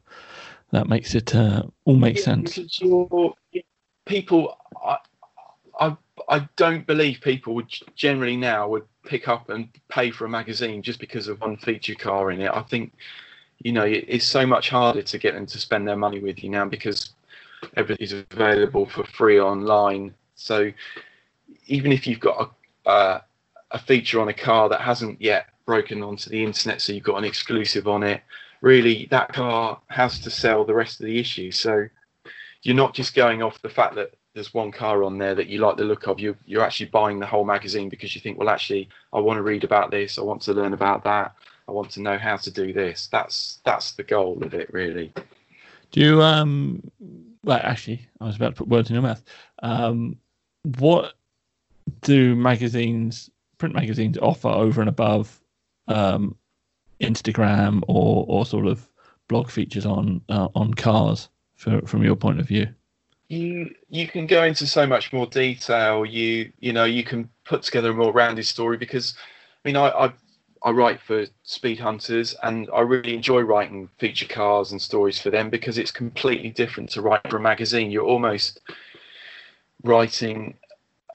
that makes it uh, all make sense. people, I, I, I don't believe people would generally now would pick up and pay for a magazine just because of one feature car in it. I think, you know, it's so much harder to get them to spend their money with you now because everything's available for free online. So even if you've got a, uh, a feature on a car that hasn't yet broken onto the internet, so you've got an exclusive on it. Really, that car has to sell the rest of the issue. So you're not just going off the fact that there's one car on there that you like the look of. You you're actually buying the whole magazine because you think, well, actually, I want to read about this. I want to learn about that. I want to know how to do this. That's that's the goal of it, really. Do you um? Well, actually, I was about to put words in your mouth. Um, what do magazines, print magazines, offer over and above um, Instagram or or sort of blog features on uh, on cars for, from your point of view? You you can go into so much more detail. You you know you can put together a more rounded story because I mean I I, I write for Speedhunters and I really enjoy writing feature cars and stories for them because it's completely different to write for a magazine. You're almost writing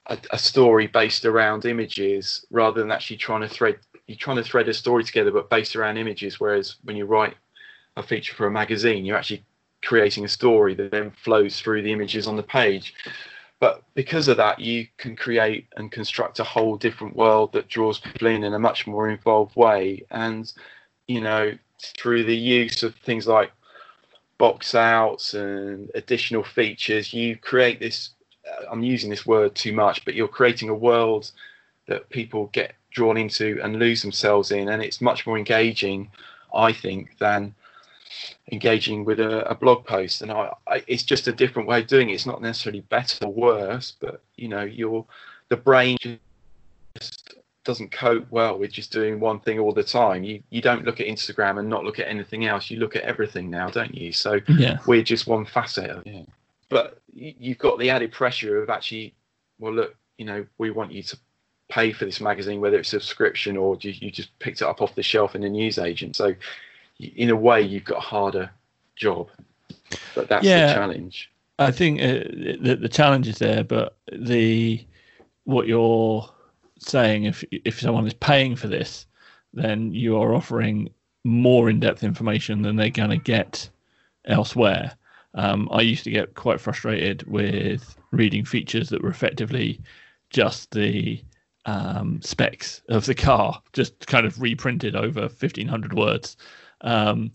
a, a, story based around images rather than actually trying to thread you're trying to thread a story together, but based around images. Whereas when you write a feature for a magazine, you're actually creating a story that then flows through the images on the page. But because of that, you can create and construct a whole different world that draws people in in a much more involved way. And, you know, through the use of things like box outs and additional features, you create this. Uh, I'm using this word too much, but you're creating a world that people get drawn into and lose themselves in, and it's much more engaging, I think, than engaging with a, a blog post. And I, I, it's just a different way of doing it. It's not necessarily better or worse, but you know, your the brain just doesn't cope well with just doing one thing all the time. You you don't look at Instagram and not look at anything else. You look at everything now, don't you? So yeah. we're just one facet of it. But you've got the added pressure of actually, well, look, you know, we want you to pay for this magazine, whether it's subscription or you, you just picked it up off the shelf in a newsagent. So, in a way, you've got a harder job, but that's yeah, the challenge. I think uh, the, the challenge is there, but the what you're saying, if if someone is paying for this, then you are offering more in-depth information than they're going to get elsewhere. Um, I used to get quite frustrated with reading features that were effectively just the um, specs of the car, just kind of reprinted over 1500 words. Um,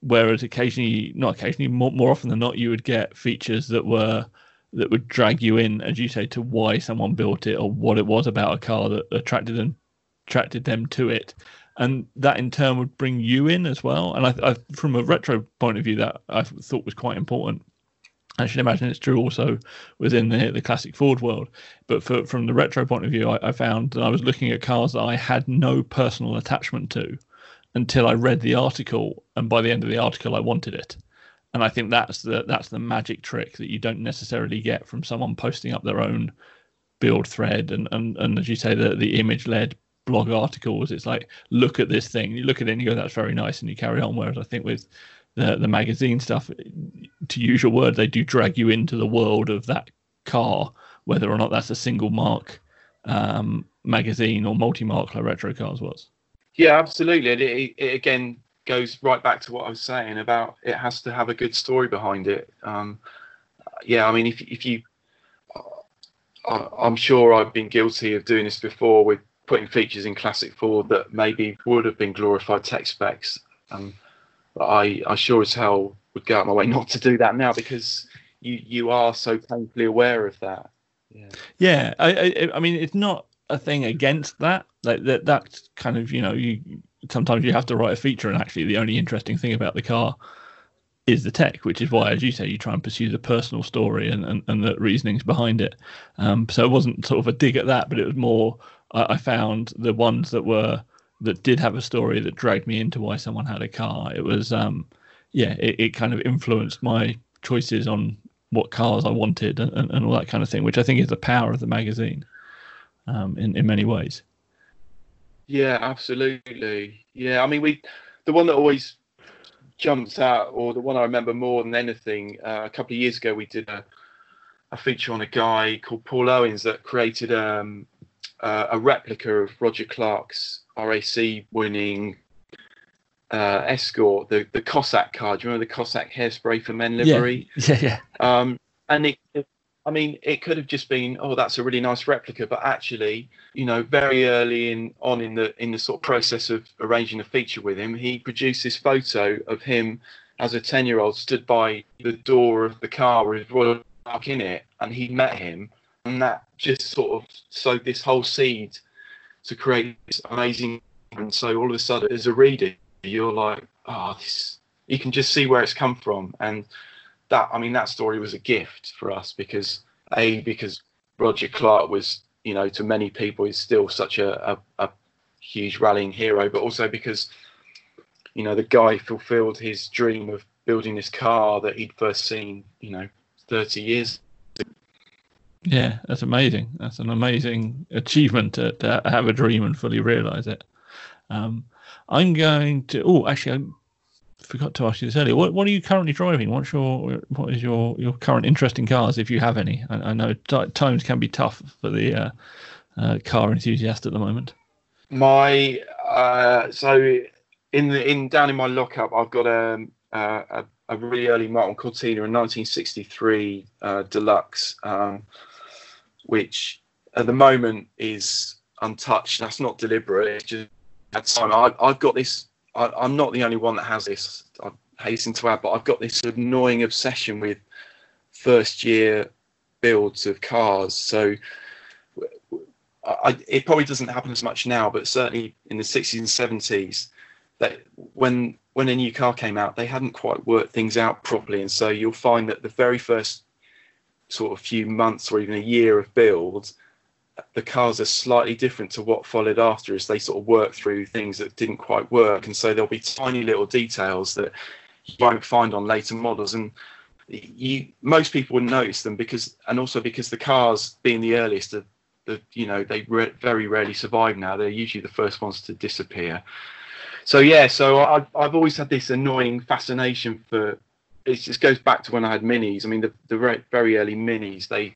whereas occasionally, not occasionally, more, more often than not, you would get features that were that would drag you in, as you say, to why someone built it or what it was about a car that attracted them attracted them to it, and that in turn would bring you in as well. And I, I, from a retro point of view, that I thought was quite important. I should imagine it's true also within the, the classic Ford world. But for, from the retro point of view, I, I found that I was looking at cars that I had no personal attachment to until I read the article. And by the end of the article, I wanted it. and I think that's the that's the magic trick that you don't necessarily get from someone posting up their own build thread and and, and as you say the the image led blog articles it's like look at this thing you look at it and you go that's very nice and you carry on whereas i think with the the magazine stuff to use your word they do drag you into the world of that car whether or not that's a single marque um, magazine or multi-marque like retro cars was yeah absolutely it, it, it, again goes right back to what i was saying about it has to have a good story behind it um, yeah i mean if, if you I'm sure I've been guilty of doing this before with putting features in Classic Ford that maybe would have been glorified tech specs. Um, but I, I sure as hell would go out my way not to do that now because you you are so painfully aware of that. Yeah, yeah. I, I, I mean, it's not a thing against that. Like that, that's kind of you know you sometimes you have to write a feature, and actually the only interesting thing about the car is the tech, which is why, as you say, you try and pursue the personal story and, and, and the reasonings behind it. Um, so it wasn't sort of a dig at that, but it was more I, found the ones that were that did have a story that dragged me into why someone had a car. It was um, yeah, it, it kind of influenced my choices on what cars I wanted and, and all that kind of thing, which I think is the power of the magazine um, in in many ways. Yeah, absolutely. Yeah, I mean we the one that always jumps out, or the one I remember more than anything, uh, a couple of years ago we did a, a feature on a guy called Paul Owens that created um, uh, a replica of Roger Clark's RAC winning uh, Escort, the, the Cossack car. Do you remember the Cossack hairspray for men livery? Yeah, [laughs] yeah. yeah. Um, and it, it I mean, it could have just been, oh, that's a really nice replica, but actually, you know, very early in on in the in the sort of process of arranging a feature with him, he produced this photo of him as a ten year old stood by the door of the car with Royal Mark in it, and he met him, and that just sort of sowed this whole seed to create this amazing. And so all of a sudden, as a reader, you're like, oh, this. You can just see where it's come from, and that I mean that story was a gift for us because a because Roger Clark was you know to many people is still such a, a, a huge rallying hero, but also because you know the guy fulfilled his dream of building this car that he'd first seen you know 30 years yeah that's amazing. That's an amazing achievement to, to have a dream and fully realize it. Um, i'm going to oh actually i'm forgot to ask you this earlier. What what are you currently driving? What's your what is your your current interest in cars, if you have any? I, I know t- times can be tough for the uh, uh, car enthusiast at the moment. My uh, so in the in down in my lockup, I've got uh, a a really early Mark 1 Cortina, a 1963 uh, deluxe, um, which at the moment is untouched. That's not deliberate. It's just at time. I, I've got this I, am not the only one that has this. I hasten to add, but I've got this annoying obsession with first year builds of cars. So I, it probably doesn't happen as much now, but certainly in the 60s and 70s, that when when a new car came out, they hadn't quite worked things out properly, and so you'll find that the very first sort of few months or even a year of build the cars are slightly different to what followed after as they sort of work through things that didn't quite work. And so there'll be tiny little details that you won't find on later models. And you most people wouldn't notice them because and also because the cars being the earliest the, the you know they re- very rarely survive now. They're usually the first ones to disappear. So yeah so I've, I've always had this annoying fascination for it just goes back to when I had minis. I mean the, the very early minis they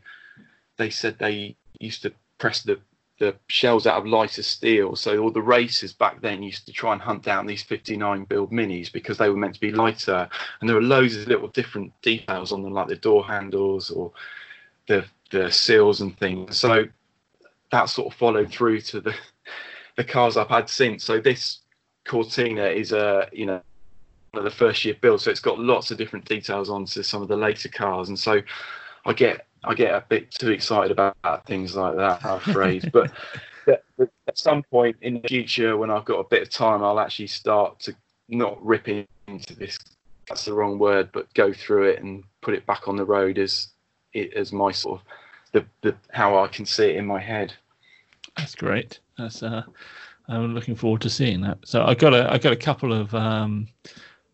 they said they used to press the the shells out of lighter steel. So all the racers back then used to try and hunt down these 59 build minis because they were meant to be lighter. And there were loads of little different details on them, like the door handles or the the seals and things. So that sort of followed through to the [laughs] the cars I've had since. So this Cortina is a you know one of the first year builds, so it's got lots of different details onto some of the later cars, and so I get I get a bit too excited about things like that. I'm afraid, but [laughs] at some point in the future, when I've got a bit of time, I'll actually start to not rip into this. That's the wrong word, but go through it and put it back on the road as it as my sort of the, the how I can see it in my head. That's great. That's uh, I'm looking forward to seeing that. So I got a I got a couple of um,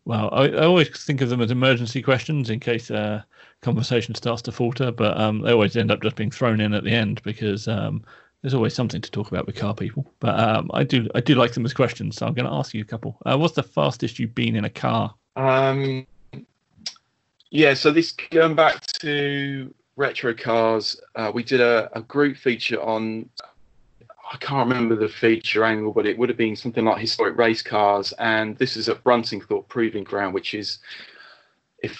Well, I, I, always think of them as emergency questions in case uh, conversation starts to falter, but um, they always end up just being thrown in at the end because um, there's always something to talk about with car people. But um, I do I do like them as questions, so I'm going to ask you a couple. Uh, what's the fastest you've been in a car? Um, yeah, so this going back to retro cars, uh, we did a, a group feature on. I can't remember the feature angle, but it would have been something like historic race cars, and this is at Bruntingthorpe Proving Ground, which is, if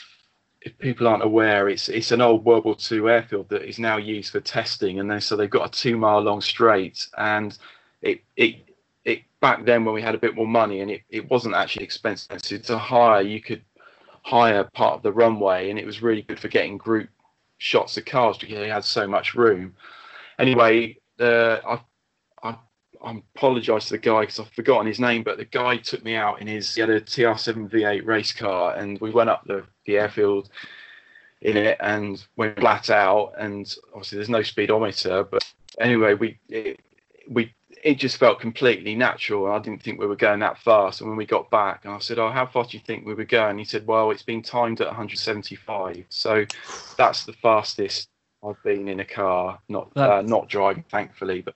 if people aren't aware, it's it's an old World War II airfield that is now used for testing, and then so they've got a two mile long straight, and it it it back then when we had a bit more money and it, it wasn't actually expensive to hire, you could hire part of the runway, and it was really good for getting group shots of cars because they had so much room. Anyway, uh, I I I apologise to the guy because I've forgotten his name, but the guy took me out in his he had a TR7 V8 race car, and we went up the, the airfield in it and went flat out. And obviously, there's no speedometer, but anyway, we it, we it just felt completely natural. I didn't think we were going that fast. And when we got back, and I said, "Oh, how far do you think we were going?" He said, "Well, it's been timed at 175, so that's the fastest I've been in a car, not uh, not driving, thankfully, but."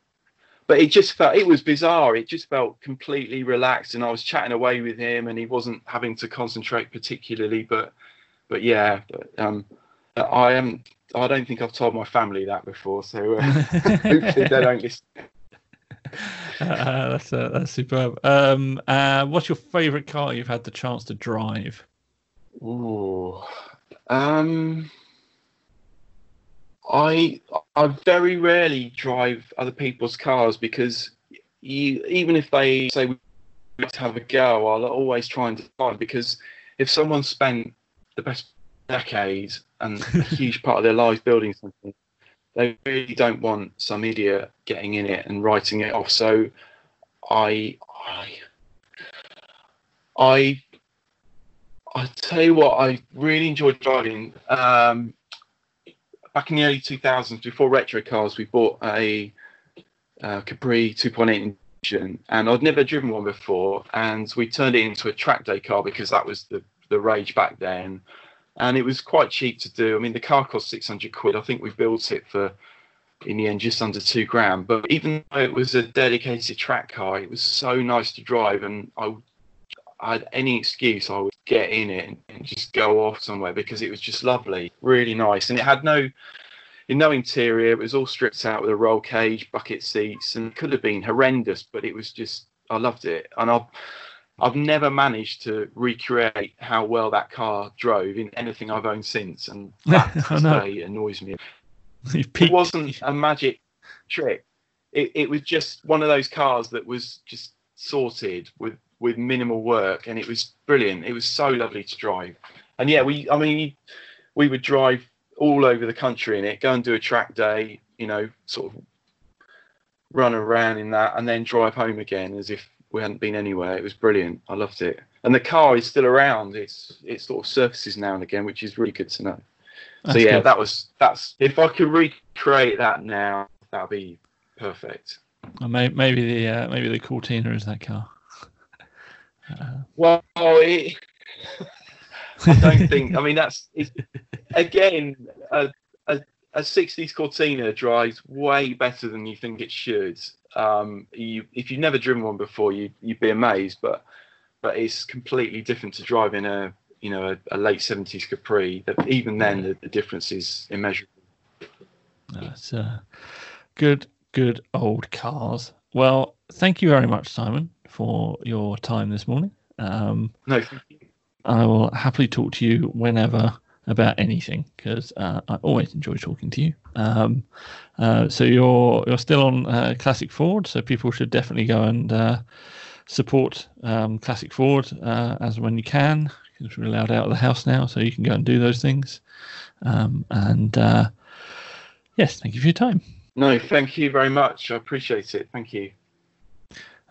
But it just felt it was bizarre. It just felt completely relaxed, and I was chatting away with him, and he wasn't having to concentrate particularly. But, but yeah, but, um, I am. I don't think I've told my family that before, so uh, [laughs] hopefully they don't listen. [laughs] Uh, that's uh, that's superb. Um, uh, what's your favourite car you've had the chance to drive? Ooh, um, I I very rarely drive other people's cars because you, even if they say we to have a go, I'll always try and decide because if someone spent the best decades and a [laughs] huge part of their lives building something, they really don't want some idiot getting in it and writing it off. So I I I I tell you what, I really enjoyed driving. Um, back in the early 2000s, before retro cars, we bought a uh, Capri 2.8 engine, and I'd never driven one before. And we turned it into a track day car because that was the the rage back then, and it was quite cheap to do. I mean, the car cost 600 quid. I think we built it for in the end just under two grand. But even though it was a dedicated track car, it was so nice to drive, and I I had any excuse, I would get in it and, and, just go off somewhere because it was just lovely, really nice, and it had no, in no interior. It was all stripped out with a roll cage, bucket seats, and could have been horrendous, but it was just I loved it, and I've I've never managed to recreate how well that car drove in anything I've owned since, and [laughs] that to annoys me. [laughs] It wasn't a magic trick. It, it was just one of those cars that was just sorted with with minimal work, and it was brilliant. It was so lovely to drive, and yeah, we I mean we would drive all over the country in it, go and do a track day, you know, sort of run around in that, and then drive home again as if we hadn't been anywhere. It was brilliant. I loved it, and the car is still around. It's it sort of surfaces now and again, which is really good to know. That's so yeah, good. that was that's if I could recreate that now, that'd be perfect. Maybe the uh, maybe the Cortina is that car. Well, it, [laughs] I don't think. I mean, that's again a, a, a 60s Cortina drives way better than you think it should. Um, you, if you've never driven one before, you you'd be amazed. But but it's completely different to driving a you know a, a late 70s Capri. That even then the, the difference is immeasurable. That's uh, good, good old cars. Well, thank you very much, Simon for your time this morning. Um, no, thank you. I will happily talk to you whenever about anything because uh, I always enjoy talking to you. Um, uh, so you're you're still on uh, Classic Ford, so people should definitely go and uh, support um, Classic Ford uh, as when you can because we're allowed out of the house now, so you can go and do those things. Um, and uh, yes, thank you for your time. No, thank you very much. I appreciate it. Thank you.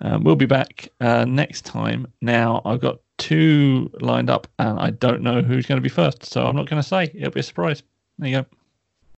Uh, we'll be back uh, next time. Now, I've got two lined up, and I don't know who's going to be first, so I'm not going to say. It'll be a surprise. There you go.